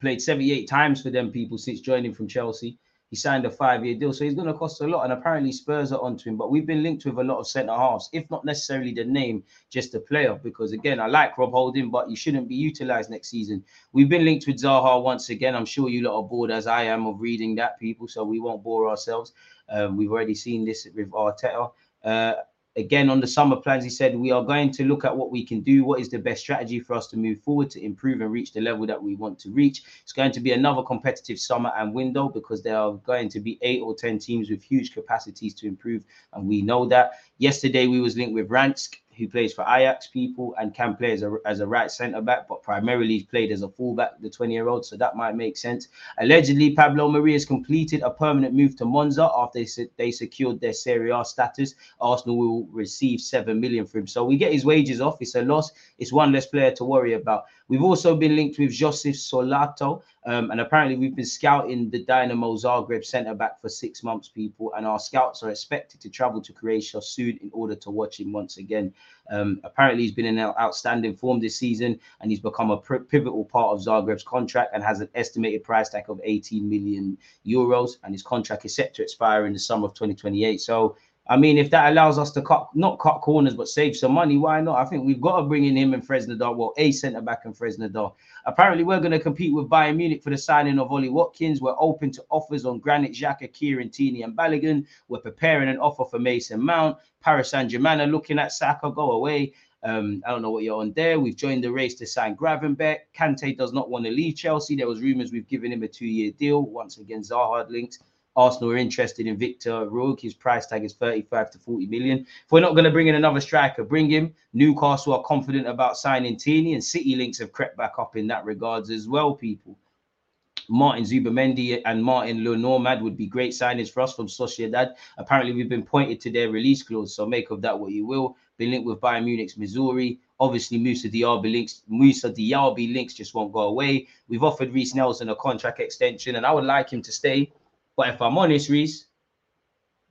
Played 78 times for them people since joining from Chelsea. He signed a five-year deal, so he's going to cost a lot. And apparently Spurs are onto him. But we've been linked with a lot of centre halves, if not necessarily the name, just the player. Because again, I like Rob Holding, but he shouldn't be utilised next season. We've been linked with Zaha once again. I'm sure you lot are bored as I am of reading that, people. So we won't bore ourselves. Um, we've already seen this with Arteta. Uh, again, on the summer plans, he said we are going to look at what we can do. What is the best strategy for us to move forward to improve and reach the level that we want to reach? It's going to be another competitive summer and window because there are going to be eight or ten teams with huge capacities to improve, and we know that. Yesterday, we was linked with Rensch who plays for Ajax people and can play as a, as a right centre back, but primarily he's played as a fullback, the 20 year old. So that might make sense. Allegedly, Pablo Mari has completed a permanent move to Monza after they, they secured their Serie A status. Arsenal will receive 7 million for him. So we get his wages off. It's a loss. It's one less player to worry about. We've also been linked with Joseph Sutalo, um, and apparently we've been scouting the Dinamo Zagreb centre back for six months, people, and our scouts are expected to travel to Croatia soon in order to watch him once again. Um, apparently, he's been in outstanding form this season, and he's become a pivotal part of Zagreb's contract and has an estimated price tag of 18 million euros, and his contract is set to expire in the summer of 2028. So I mean, if that allows us to cut, not cut corners, but save some money, why not? I think we've got to bring in him and Krasnodar, well, a centre back and Krasnodar. Apparently, we're going to compete with Bayern Munich for the signing of Ollie Watkins. We're open to offers on Granit Xhaka, Kieran Tierney, and Balogun. We're preparing an offer for Mason Mount. Paris Saint Germain are looking at Saka, go away. Um, I don't know what you're on there. We've joined the race to sign Gravenberch. Kante does not want to leave Chelsea. There was rumours we've given him a two-year deal. Once again, Zaha links. Arsenal are interested in Victor Roque. His price tag is 35 to 40 million. If we're not going to bring in another striker, bring him. Newcastle are confident about signing Tierney, and City links have crept back up in that regards as well, people. Martin Zubimendi and Martin Le Normand would be great signings for us from Sociedad. Apparently, we've been pointed to their release clause, so make of that what you will. Been linked with Bayern Munich's Musiala. Obviously, Moussa Diaby links, Moussa Diaby links just won't go away. We've offered Reiss Nelson a contract extension, and I would like him to stay. But if I'm honest, Reese,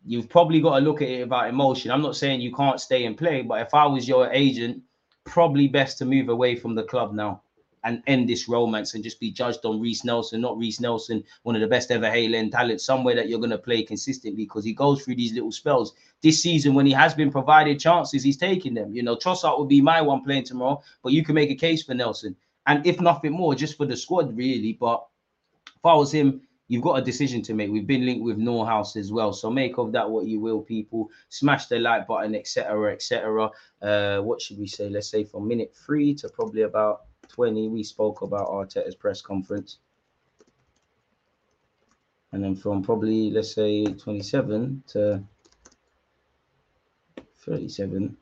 you've probably got to look at it about emotion. I'm not saying you can't stay and play, but if I was your agent, probably best to move away from the club now and end this romance and just be judged on Reiss Nelson, not Reiss Nelson, one of the best ever Hale End talents, somewhere that you're going to play consistently because he goes through these little spells. This season, when he has been provided chances, he's taking them. You know, Trossard would be my one playing tomorrow, but you can make a case for Nelson. And if nothing more, just for the squad, really. But if I was him, you've got a decision to make. We've been linked with Neuhaus as well. So make of that what you will, people. Smash the like button, etc. etc. Uh, what should we say? Let's say from minute three to probably about 20, we spoke about Arteta's press conference. And then from probably, let's say, 27 to 37,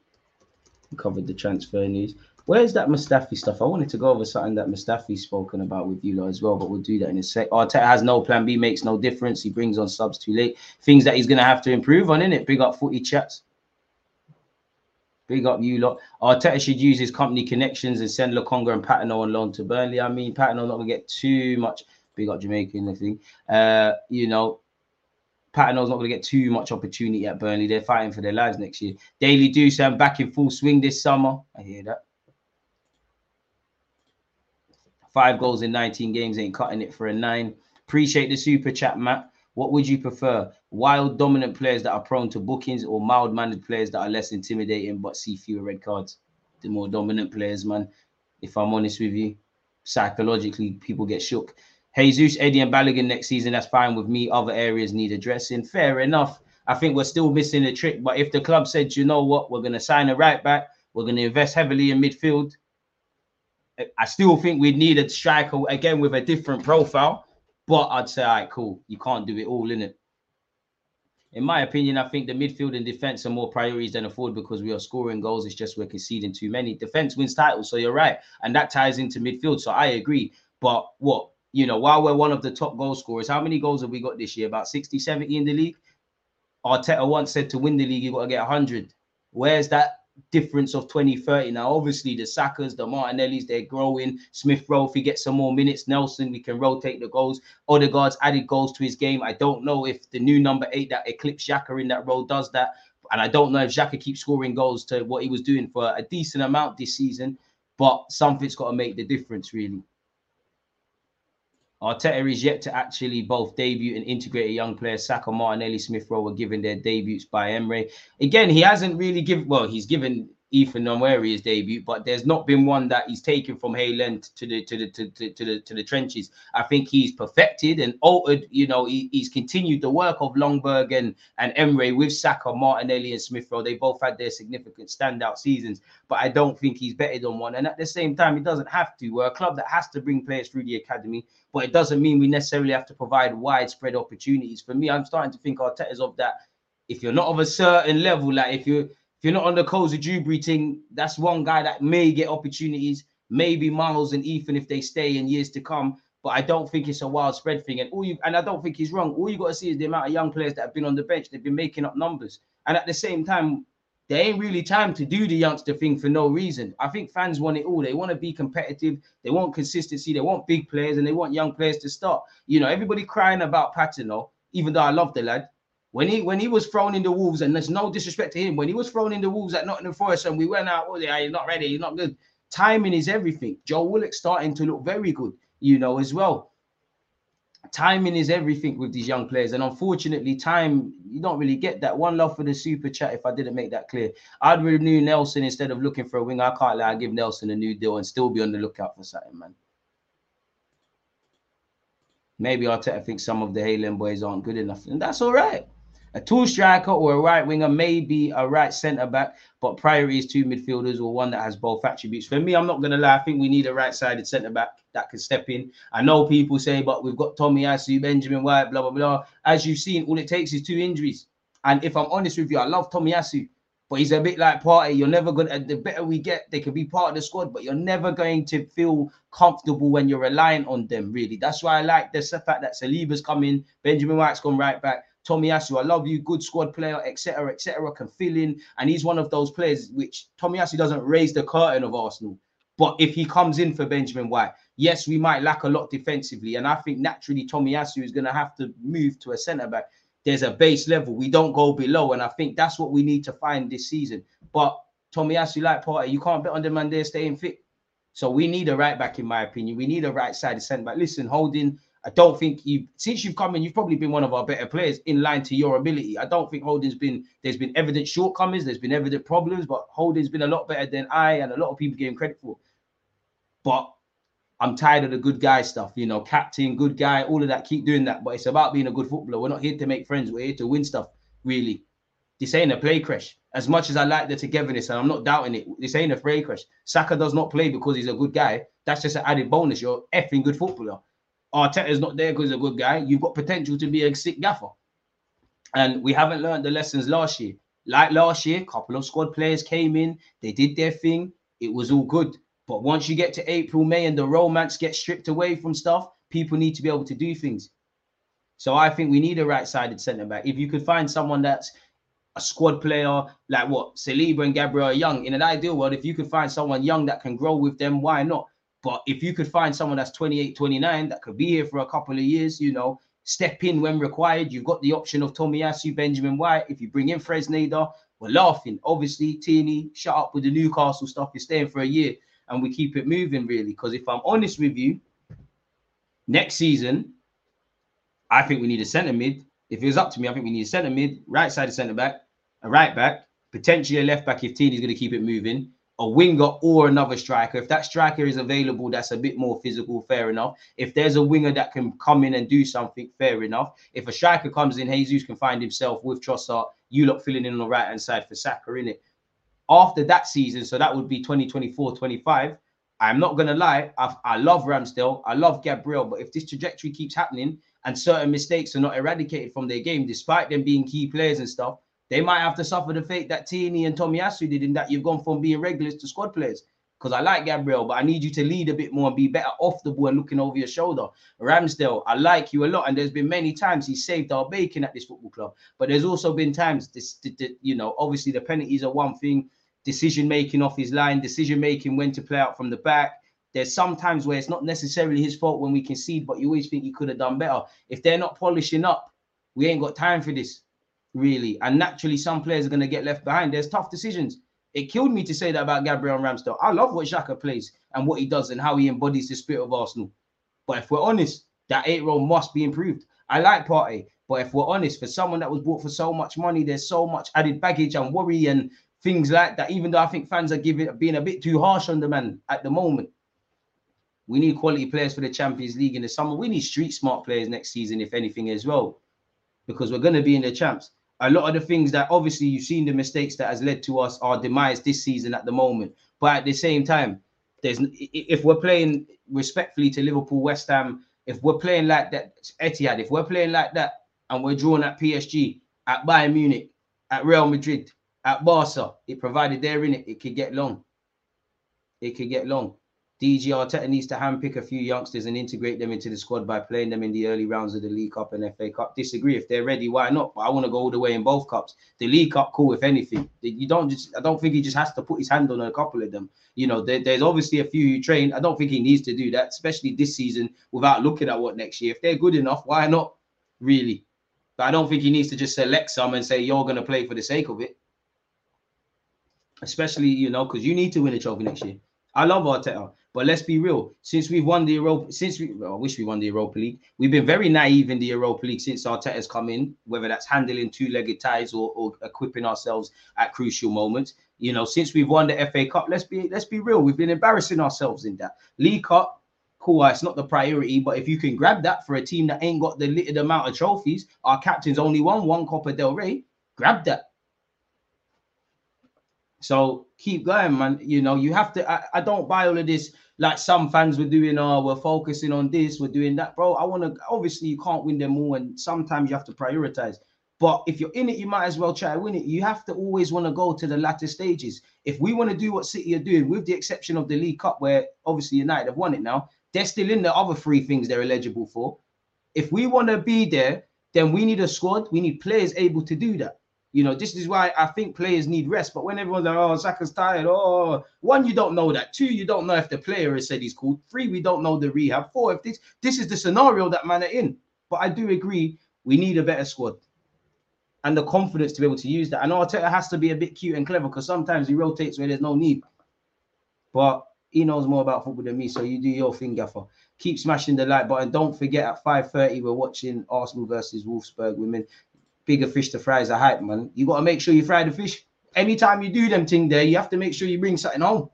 we covered the transfer news. Where's that Mustafi stuff? I wanted to go over something that Mustafi's spoken about with you lot as well, but we'll do that in a sec. Arteta has no plan B, makes no difference. He brings on subs too late. Things that he's going to have to improve on, it. Big up footy chats. Big up you lot. Arteta should use his company connections and send Lokonga and Patino on loan to Burnley. I mean, Patino not gonna get too much. Big up Jamaican, I think. Uh, you know, Patino's not gonna get too much opportunity at Burnley. They're fighting for their lives next year. Daily Deuce, I'm back in full swing this summer. I hear that. Five goals in 19 games ain't cutting it for a nine. Appreciate the super chat, Matt. What would you prefer? Wild, dominant players that are prone to bookings or mild mannered players that are less intimidating but see fewer red cards? The more dominant players, man. If I'm honest with you, psychologically, people get shook. Jesus, Eddie, and Balogun next season, that's fine with me. Other areas need addressing. Fair enough. I think we're still missing a trick. But if the club said, you know what, we're going to sign a right back, we're going to invest heavily in midfield, I still think we need a striker again with a different profile. But I'd say, all right, cool. You can't do it all, in it. In my opinion, I think the midfield and defense are more priorities than a forward because we are scoring goals. It's just we're conceding too many. Defense wins titles, so you're right, and that ties into midfield. So I agree. But what you know, while we're one of the top goal scorers, how many goals have we got this year? About 60, 70 in the league. Arteta once said to win the league, you've got to get 100. Where's that difference of 2030. Now, obviously, the Sakas, the Martinellis, they're growing. Smith Rowe, if he gets some more minutes, Nelson, we can rotate the goals. Odegaard's added goals to his game. I don't know if the new number eight that eclipsed Xhaka in that role does that. And I don't know if Xhaka keeps scoring goals to what he was doing for a decent amount this season. But something's got to make the difference, really. Arteta is yet to actually both debut and integrate a young player. Saka, Martinelli, Smith Rowe were given their debuts by Emery. Again, he hasn't really given, well, he's given Ethan Nwaneri his debut, but there's not been one that he's taken from Hale End to the to the to, to, to the to the trenches. I think he's perfected and altered. You know, he, he's continued the work of Ljungberg and and Emery with Saka, Martinelli, and Smith Rowe. They both had their significant standout seasons, but I don't think he's betted on one. And at the same time, he doesn't have to. We're a club that has to bring players through the academy, but it doesn't mean we necessarily have to provide widespread opportunities. For me, I'm starting to think Arteta's of that. If you're not of a certain level, like if you if you're not on the Koza Jubri thing, that's one guy that may get opportunities. Maybe Miles and Ethan if they stay in years to come. But I don't think it's a widespread thing. And all you and I don't think he's wrong. All you got to see is the amount of young players that have been on the bench. They've been making up numbers. And at the same time, there ain't really time to do the youngster thing for no reason. I think fans want it all. They want to be competitive. They want consistency. They want big players and they want young players to start. You know, everybody crying about Patino, even though I love the lad. When he when he was thrown in the wolves, and there's no disrespect to him, when he was thrown in the wolves at Nottingham Forest, and we went out, oh yeah, he's not ready, he's not good. Timing is everything. Joe Willock starting to look very good, you know, as well. Timing is everything with these young players, and unfortunately, time you don't really get that. One love for the super chat. If I didn't make that clear, I'd renew Nelson instead of looking for a wing. I can't lie, I give Nelson a new deal and still be on the lookout for something, man. Maybe Arteta thinks some of the Hale End boys aren't good enough, and that's all right. A tall striker or a right winger, maybe a right centre back, but priority is two midfielders or one that has both attributes. For me, I'm not gonna lie, I think we need a right-sided centre back that can step in. I know people say, but we've got Tomiyasu, Benjamin White, blah blah blah. As you've seen, all it takes is two injuries. And if I'm honest with you, I love Tomiyasu, but he's a bit like Partey. You're never gonna. The better we get, they can be part of the squad, but you're never going to feel comfortable when you're relying on them. Really, that's why I like the fact that Saliba's coming, Benjamin White's gone right back. Tomiyasu, I love you, good squad player, etc., etc. Can fill in, and he's one of those players which Tomiyasu doesn't raise the curtain of Arsenal. But if he comes in for Benjamin White, yes, we might lack a lot defensively, and I think naturally Tomiyasu is going to have to move to a centre back. There's a base level we don't go below, and I think that's what we need to find this season. But Tomiyasu, like Partey, you can't bet on the man there staying fit. So we need a right back, in my opinion. We need a right sided centre back. Listen, Holding I don't think you since you've come in, you've probably been one of our better players in line to your ability. I don't think Holding's been there's been evident shortcomings, there's been evident problems, but Holding's been a lot better than I and a lot of people give him credit for. But I'm tired of the good guy stuff, you know, captain, good guy, all of that. Keep doing that, but it's about being a good footballer. We're not here to make friends, we're here to win stuff, really. This ain't a play crash. As much as I like the togetherness, and I'm not doubting it, this ain't a play crash. Saka does not play because he's a good guy. That's just an added bonus. You're effing good footballer. Arteta's not there because he's a good guy. You've got potential to be a sick gaffer. And we haven't learned the lessons last year. Like last year, a couple of squad players came in, they did their thing, it was all good. But once you get to April, May, and the romance gets stripped away from stuff, people need to be able to do things. So I think we need a right-sided centre back. If you could find someone that's a squad player like what Saliba and Gabriel Young, in an ideal world, if you could find someone young that can grow with them, why not? But if you could find someone that's 28, 29 that could be here for a couple of years, you know, step in when required. You've got the option of Tomiyasu, Benjamin White. If you bring in Fresneda, we're laughing. Obviously, Tierney, shut up with the Newcastle stuff. You're staying for a year and we keep it moving, really. Because if I'm honest with you, next season, I think we need a centre mid. If it was up to me, I think we need a centre mid, right side of centre back, a right back, potentially a left back if Tierney's going to keep it moving a winger or another striker. If that striker is available, that's a bit more physical, fair enough. If there's a winger that can come in and do something, fair enough. If a striker comes in, Jesus can find himself with Trossard, you look filling in on the right hand side for Saka, it. After that season, so that would be 2024 25. I'm not gonna lie, I, I love Ramsdale, I love Gabriel, but if this trajectory keeps happening and certain mistakes are not eradicated from their game, despite them being key players and stuff, they might have to suffer the fate that Tierney and Tomiyasu did in that you've gone from being regulars to squad players. Because I like Gabriel, but I need you to lead a bit more and be better off the ball and looking over your shoulder. Ramsdale, I like you a lot, and there's been many times he saved our bacon at this football club. But there's also been times this, you know, obviously the penalties are one thing, decision making off his line, decision making when to play out from the back. There's sometimes where it's not necessarily his fault when we concede, but you always think he could have done better. If they're not polishing up, we ain't got time for this really. And naturally, some players are going to get left behind. There's tough decisions. It killed me to say that about Gabriel Ramsdale. I love what Xhaka plays and what he does and how he embodies the spirit of Arsenal. But if we're honest, that eight role must be improved. I like Partey, but if we're honest, for someone that was bought for so much money, there's so much added baggage and worry and things like that. Even though I think fans are giving being a bit too harsh on the man at the moment. We need quality players for the Champions League in the summer. We need street smart players next season, if anything, as well, because we're going to be in the champs a lot of the things that obviously you've seen the mistakes that has led to us our demise this season at the moment. But at the same time, there's if we're playing respectfully to Liverpool, West Ham, if we're playing like that, Etihad, if we're playing like that, and we're drawn at PSG, at Bayern Munich, at Real Madrid, at Barca, it provided they're in it, it could get long. It could get long. DG Arteta needs to handpick a few youngsters and integrate them into the squad by playing them in the early rounds of the League Cup and FA Cup. Disagree if they're ready, why not? But I want to go all the way in both cups. The League Cup, cool. If anything, you don't just. I don't think he just has to put his hand on a couple of them. You know, there, there's obviously a few who train. I don't think he needs to do that, especially this season, without looking at what next year. If they're good enough, why not? Really, but I don't think he needs to just select some and say you're going to play for the sake of it. Especially, you know, because you need to win a trophy next year. I love Arteta, but let's be real. Since we've won the Europa, since we, well, I wish we won the Europa League. We've been very naive in the Europa League since Arteta's come in, whether that's handling two-legged ties or, or equipping ourselves at crucial moments. You know, since we've won the FA Cup, let's be let's be real. We've been embarrassing ourselves in that League Cup. cool, it's not the priority, but if you can grab that for a team that ain't got the limited amount of trophies, our captain's only won one Copa del Rey, grab that. So keep going, man. You know, you have to. I, I don't buy all of this like some fans were doing. Oh, we're focusing on this, we're doing that, bro. I want to. Obviously, you can't win them all, and sometimes you have to prioritize. But if you're in it, you might as well try to win it. You have to always want to go to the latter stages. If we want to do what City are doing, with the exception of the League Cup, where obviously United have won it now, they're still in the other three things they're eligible for. If we want to be there, then we need a squad. We need players able to do that. You know, this is why I think players need rest. But when everyone's like, oh, Saka's tired, oh, one, you don't know that. Two, you don't know if the player has said he's cool. Three, we don't know the rehab. Four, if this this is the scenario that man are in. But I do agree, we need a better squad and the confidence to be able to use that. Know Arteta has to be a bit cute and clever because sometimes he rotates where there's no need. But he knows more about football than me, so you do your thing, Gaffer. Keep smashing the like button. Don't forget at 5:30 we're watching Arsenal versus Wolfsburg. Women, bigger fish to fry is a hype, man. You got to make sure you fry the fish. Anytime you do them thing there, you have to make sure you bring something home.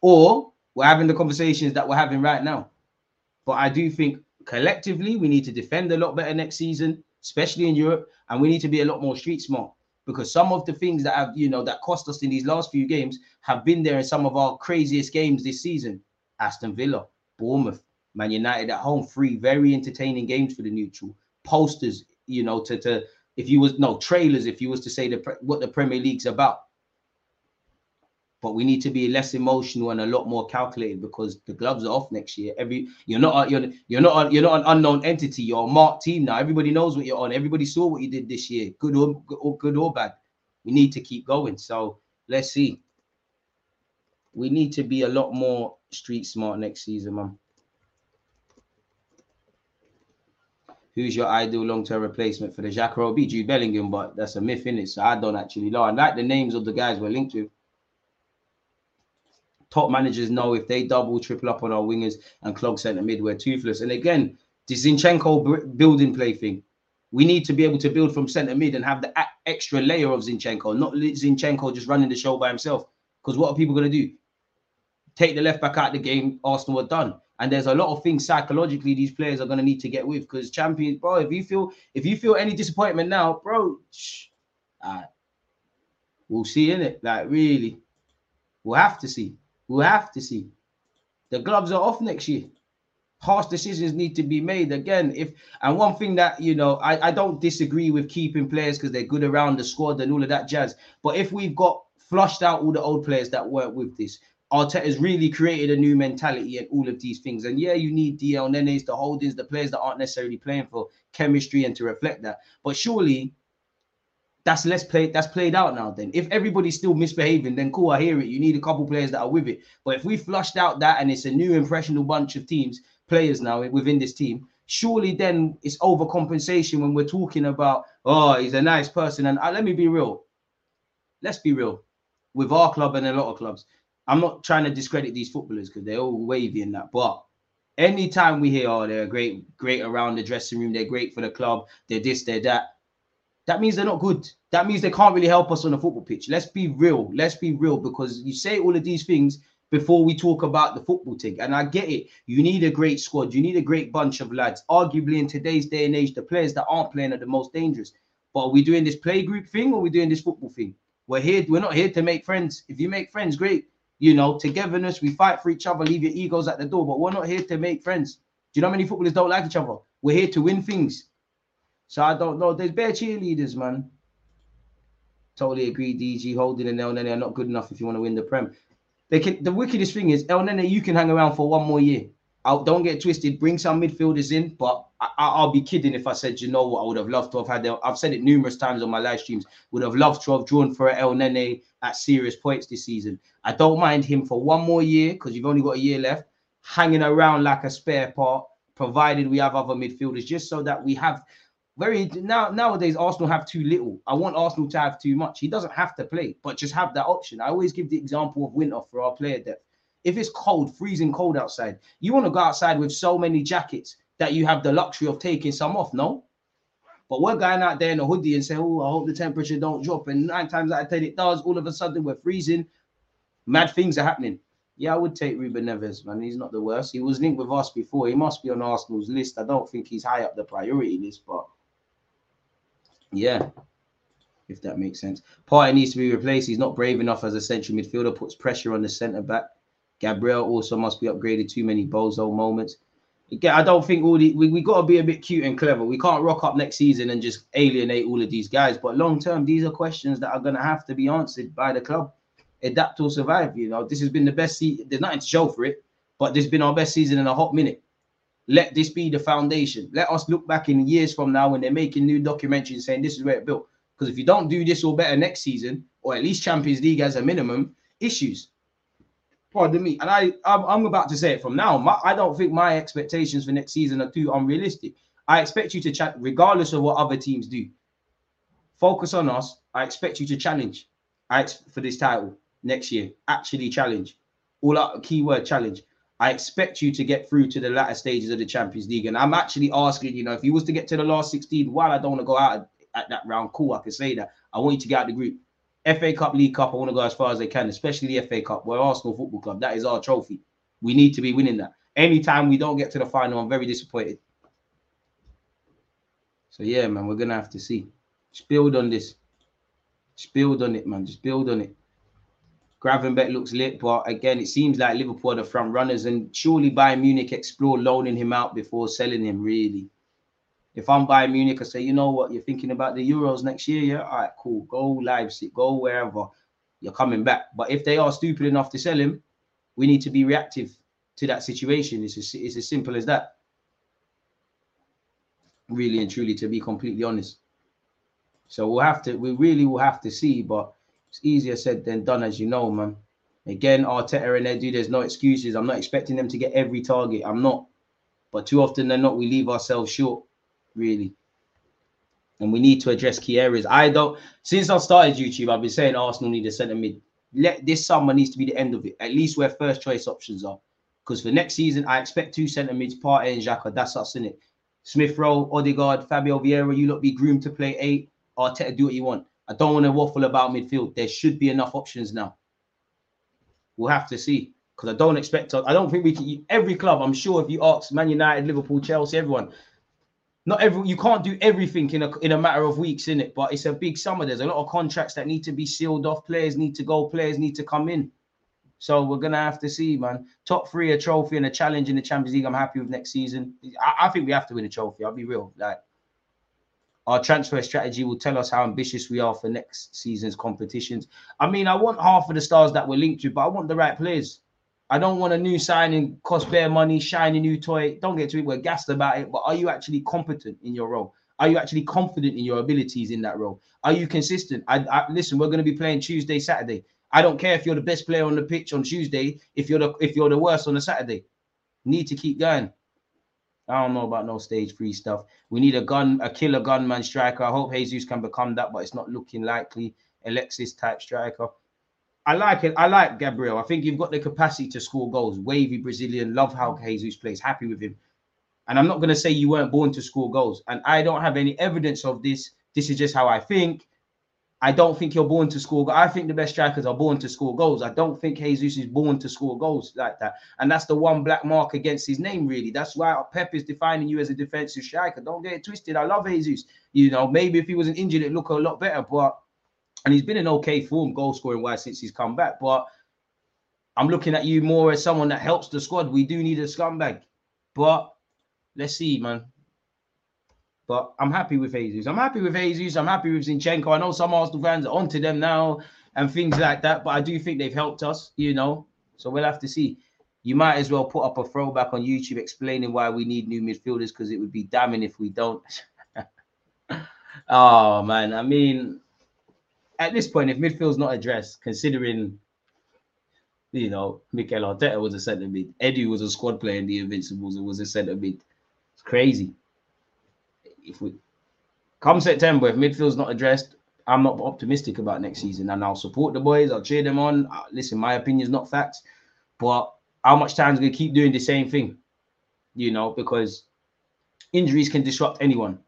Or we're having the conversations that we're having right now. But I do think collectively we need to defend a lot better next season especially in Europe, and we need to be a lot more street smart because some of the things that have you know that cost us in these last few games have been there in some of our craziest games this season. Aston Villa, Bournemouth, Man United at home, three very entertaining games for the neutral. Posters, you know, to to if you was no trailers, if you was to say the what the Premier League's about but we need to be less emotional and a lot more calculated because the gloves are off next year. Every you're not you're you're not you're not an unknown entity. You're a marked team now. Everybody knows what you're on. Everybody saw what you did this year, good or, or good or bad. We need to keep going. So let's see. We need to be a lot more street smart next season, man. Who's your ideal long-term replacement for the Xhaka or be Jude Bellingham? But that's a myth, in it. So I don't actually know. I like the names of the guys we're linked with top managers know if they double, triple up on our wingers and clog centre mid, we're toothless. And again, the Zinchenko building play thing. We need to be able to build from centre mid and have the extra layer of Zinchenko, not Zinchenko just running the show by himself. Because what are people going to do? Take the left back out of the game, Arsenal are done. And there's a lot of things psychologically these players are going to need to get with because champions, bro. If you feel if you feel any disappointment now, bro, shh, we'll see in it. Like really, we'll have to see. We'll have to see. The gloves are off next year. Harsh decisions need to be made again. If and one thing that you know, I, I don't disagree with keeping players because they're good around the squad and all of that jazz. But if we've got flushed out all the old players that weren't with this, Arteta's really created a new mentality and all of these things. And yeah, you need the Elnenys, the Holdings, the players that aren't necessarily playing for chemistry and to reflect that. But surely that's less played that's played out now then. If everybody's still misbehaving then cool i hear it. You need a couple players that are with it. But if we flushed out that and it's a new impressionable bunch of teams players now within this team surely then it's overcompensation when we're talking about oh he's a nice person. And uh, let me be real. Let's be real. With our club and a lot of clubs i'm not trying to discredit these footballers because they're all wavy in that but anytime we hear oh they're great great around the dressing room they're great for the club they're this they're that that means they're not good. That means they can't really help us on the football pitch. Let's be real. Let's be real because you say all of these things before we talk about the football thing. And I get it. You need a great squad. You need a great bunch of lads. Arguably, in today's day and age, the players that aren't playing are the most dangerous. But are we doing this play group thing or are we doing this football thing? We're here. We're not here to make friends. If you make friends, great. You know, togetherness. We fight for each other. Leave your egos at the door. But we're not here to make friends. Do you know how many footballers don't like each other? We're here to win things. So I don't know. There's bare cheerleaders, man. Totally agree. DG holding and Elneny are not good enough if you want to win the Prem. They can. The wickedest thing is Elneny. You can hang around for one more year. I'll, don't get twisted. Bring some midfielders in, but I, will be kidding if I said, you know what, I would have loved to have had. I've said it numerous times on my live streams. Would have loved to have drawn for Elneny at serious points this season. I don't mind him for one more year because you've only got a year left, hanging around like a spare part, provided we have other midfielders, just so that we have very now nowadays Arsenal have too little. I want Arsenal to have too much. He doesn't have to play, but just have that option. I always give the example of winter for our player depth. If it's cold, freezing cold outside, you want to go outside with so many jackets that you have the luxury of taking some off, no? But we're going out there in a hoodie and say, "Oh, I hope the temperature don't drop." And nine times out of ten, it does. All of a sudden, we're freezing. Mad things are happening. Yeah, I would take Ruben Neves, man. He's not the worst. He was linked with us before. He must be on Arsenal's list. I don't think he's high up the priority list, but yeah, if that makes sense. Partey needs to be replaced. He's not brave enough as a central midfielder, puts pressure on the centre back. Gabriel also must be upgraded. Too many bozo moments. Again, I don't think all the we, we got to be a bit cute and clever. We can't rock up next season and just alienate all of these guys. But long term, these are questions that are going to have to be answered by the club. Adapt or survive. You know, this has been the best season. There's nothing to show for it, but this has been our best season in a hot minute. Let this be the foundation. Let us look back in years from now when they're making new documentaries saying this is where it built. Because if you don't do this or better next season, or at least Champions League as a minimum, issues. Pardon me. And I, I'm, about to say it from now. My, I don't think my expectations for next season are too unrealistic. I expect you to chat, regardless of what other teams do. Focus on us. I expect you to challenge I for this title next year. Actually challenge. All out keyword challenge. I expect you to get through to the latter stages of the Champions League. And I'm actually asking, you know, if you was to get to the last 16, while I don't want to go out at that round, cool, I can say that. I want you to get out the group. FA Cup, League Cup, I want to go as far as they can, especially the FA Cup. We're Arsenal Football Club. That is our trophy. We need to be winning that. Anytime we don't get to the final, I'm very disappointed. So yeah, man, we're gonna have to see. Just build on this. Just build on it, man. Just build on it. Gravenberch looks lit, but again, it seems like Liverpool are the front runners, and surely Bayern Munich explore loaning him out before selling him. Really, if I'm Bayern Munich, I say, you know what, you're thinking about the Euros next year, yeah, all right, cool, go Leipzig, go wherever, you're coming back. But if they are stupid enough to sell him, we need to be reactive to that situation. It's as, it's as simple as that. Really and truly, to be completely honest. So we'll have to, we really will have to see, but it's easier said than done, as you know, man. Again, Arteta and Edu, there's no excuses. I'm not expecting them to get every target. I'm not. But too often than not, we leave ourselves short, really. And we need to address key areas. I don't, since I started YouTube, I've been saying Arsenal need a centre mid. Let this summer needs to be the end of it. At least where first choice options are. Because for next season, I expect two centre mids, Partey and Xhaka. That's us in it. Smith Rowe, Odegaard, Fabio Vieira, you look be groomed to play eight. Arteta, do what you want. I don't want to waffle about midfield. There should be enough options now. We'll have to see because I don't expect I don't think we can. Every club, I'm sure, if you ask Man United, Liverpool, Chelsea, everyone, not every you can't do everything in a in a matter of weeks in it. But it's a big summer. There's a lot of contracts that need to be sealed off. Players need to go. Players need to come in. So we're gonna have to see, man. Top three, a trophy, and a challenge in the Champions League. I'm happy with next season. I, I think we have to win a trophy. I'll be real. Like our transfer strategy will tell us how ambitious we are for next season's competitions. I mean, I want half of the stars that we're linked to, but I want the right players. I don't want a new signing, cost bare money, shiny new toy. Don't get to it. We're gassed about it, but are you actually competent in your role? Are you actually confident in your abilities in that role? Are you consistent? I, I listen. We're going to be playing Tuesday, Saturday. I don't care if you're the best player on the pitch on Tuesday. If you're the if you're the worst on a Saturday, need to keep going. I don't know about no stage three stuff. We need a gun, a killer gunman striker. I hope Jesus can become that, but it's not looking likely. Alexis type striker. I like it. I like Gabriel. I think you've got the capacity to score goals. Wavy Brazilian. Love how mm. Jesus plays. Happy with him. And I'm not going to say you weren't born to score goals. And I don't have any evidence of this. This is just how I think. I don't think you're born to score. I think the best strikers are born to score goals. I don't think Jesus is born to score goals like that. And that's the one black mark against his name, really. That's why Pep is defining you as a defensive striker. Don't get it twisted. I love Jesus. You know, maybe if he wasn't injured, it'd look a lot better. But and he's been in okay form, goal scoring wise, since he's come back. But I'm looking at you more as someone that helps the squad. We do need a scumbag. But let's see, man. But I'm happy with Jesus. I'm happy with Jesus. I'm happy with Zinchenko. I know some Arsenal fans are onto them now and things like that, but I do think they've helped us, you know. So we'll have to see. You might as well put up a throwback on YouTube explaining why we need new midfielders because it would be damning if we don't. oh man, I mean, at this point, if midfield's not addressed, considering you know Mikel Arteta was a centre mid, Edu was a squad player in the Invincibles, it was a centre mid. It's crazy if we come September, if midfield's not addressed, I'm not optimistic about next season. And I'll support the boys. I'll cheer them on. Uh, listen, my opinion is not facts, but how much time is to keep doing the same thing? You know, because injuries can disrupt anyone.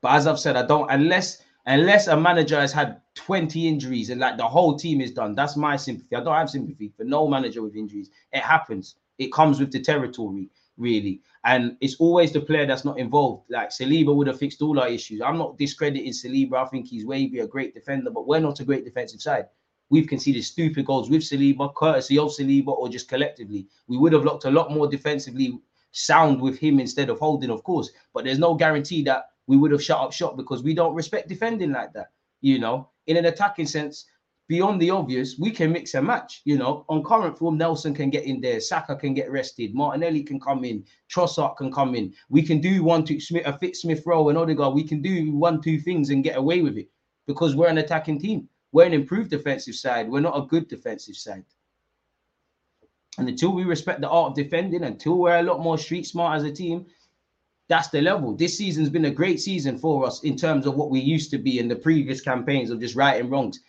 But as I've said, I don't unless unless a manager has had 20 injuries and like the whole team is done. That's my sympathy. I don't have sympathy for no manager with injuries. It happens. It comes with the territory, really. And it's always the player that's not involved. Like Saliba would have fixed all our issues. I'm not discrediting Saliba. I think he's way be a great defender, but we're not a great defensive side. We've conceded stupid goals with Saliba, courtesy of Saliba, or just collectively. We would have looked a lot more defensively sound with him instead of holding, of course. But there's no guarantee that we would have shut up shop because we don't respect defending like that. You know, in an attacking sense, beyond the obvious, we can mix and match. You know, on current form, Nelson can get in there, Saka can get rested, Martinelli can come in, Trossard can come in. We can do one, two, Smith, a fit Smith Rowe and Odegaard. We can do one, two things and get away with it because we're an attacking team. We're an improved defensive side. We're not a good defensive side. And until we respect the art of defending, until we're a lot more street smart as a team, that's the level. This season's been a great season for us in terms of what we used to be in the previous campaigns of just right and wrongs.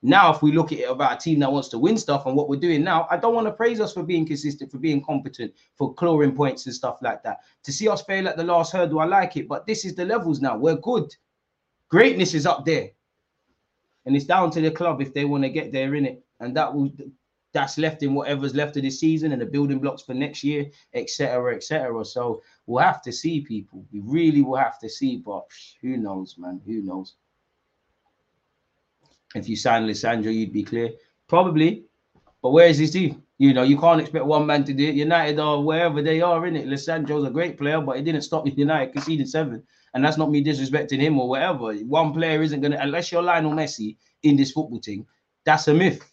Now, if we look at it about a team that wants to win stuff and what we're doing now, I don't want to praise us for being consistent, for being competent, for clawing points and stuff like that. To see us fail at the last hurdle, I like it, but this is the levels now. We're good. Greatness is up there. And it's down to the club if they want to get there in it. And that will that's left in whatever's left of this season and the building blocks for next year, etc., etc. So we'll have to see people. We really will have to see, but who knows, man? Who knows? If you sign Lisandro, you'd be clear. Probably. But where is his team? You know, you can't expect one man to do it. United or wherever they are in it. Lisandro's a great player, but it didn't stop United conceding seven. And that's not me disrespecting him or whatever. One player isn't gonna unless you're Lionel Messi in this football team. That's a myth.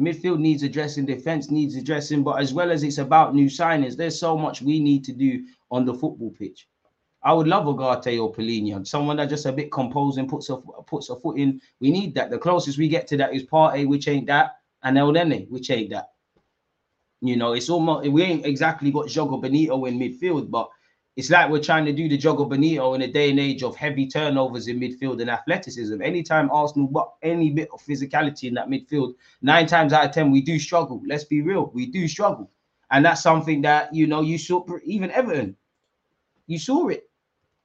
Midfield needs addressing, defense needs addressing, but as well as it's about new signings, there's so much we need to do on the football pitch. I would love Ugarte or Palhinha, someone that just a bit composed and puts a puts a foot in. We need that. The closest we get to that is Partey, which ain't that, and Elneny, which ain't that. You know, it's almost we ain't exactly got Jogo Bonito in midfield, but it's like we're trying to do the Jogo Bonito in a day and age of heavy turnovers in midfield and athleticism. Anytime Arsenal got any bit of physicality in that midfield, nine times out of ten we do struggle. Let's be real, we do struggle, and that's something that you know you saw even Everton, you saw it.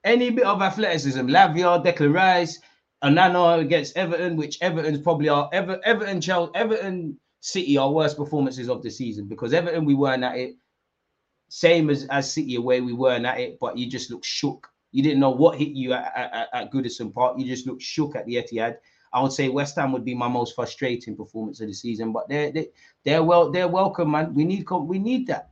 Any bit of athleticism, Lavia, Declan Rice, Onana against Everton, which Everton's probably are Ever, Everton, Chelsea, Everton City are worst performances of the season because Everton we weren't at it same as as City away, we weren't at it, but you just looked shook. You didn't know what hit you at, at, at Goodison Park. You just looked shook at the Etihad. I would say West Ham would be my most frustrating performance of the season, but they're they, they're well they're welcome, man. We need we need that,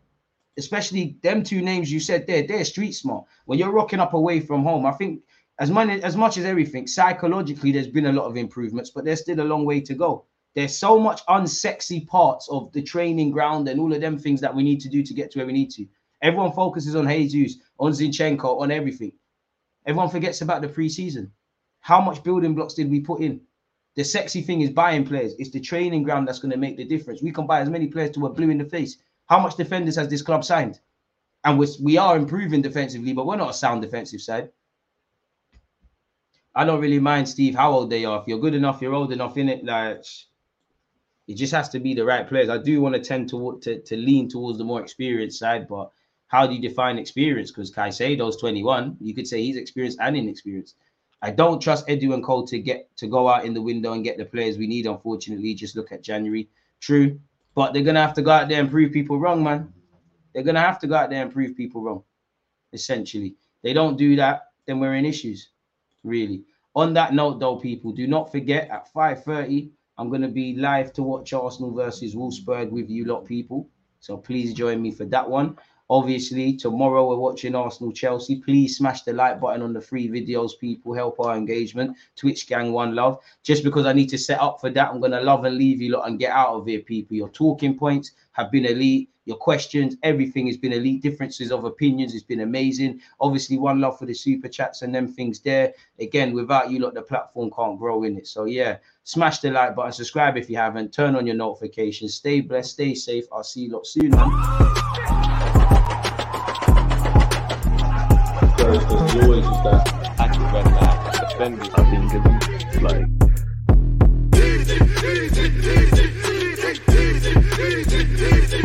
especially them two names you said there. They're street smart. When you're rocking up away from home, I think as much as much as everything psychologically, there's been a lot of improvements, but there's still a long way to go. There's so much unsexy parts of the training ground and all of them things that we need to do to get to where we need to. Everyone focuses on Jesus, on Zinchenko, on everything. Everyone forgets about the preseason. How much building blocks did we put in? The sexy thing is buying players. It's the training ground that's going to make the difference. We can buy as many players to a blue in the face. How much defenders has this club signed? And we're, we are improving defensively, but we're not a sound defensive side. I don't really mind, Steve, how old they are. If you're good enough, you're old enough in it. Like it just has to be the right players. I do want to tend to, to, to lean towards the more experienced side, but how do you define experience? Because Caicedo's 21. You could say he's experienced and inexperienced. I don't trust Edu and Cole to get to go out in the window and get the players we need. Unfortunately, just look at January. True, but they're gonna have to go out there and prove people wrong, man. They're gonna have to go out there and prove people wrong. Essentially, they don't do that, then we're in issues. Really. On that note, though, people do not forget at 5:30 I'm going to be live to watch Arsenal versus Wolfsburg with you lot people. So please join me for that one. Obviously, tomorrow we're watching Arsenal Chelsea. Please smash the like button on the free videos, people. Help our engagement. Twitch gang, one love. Just because I need to set up for that, I'm going to love and leave you lot and get out of here, people. Your talking points have been elite your questions, everything has been elite. Differences of opinions has been amazing. Obviously, one love for the super chats and them things there. Again, without you, lot, the platform can't grow in it. So yeah, smash the like button, subscribe if you haven't, turn on your notifications. Stay blessed, stay safe. I'll see you lot soon, man. because active given, like.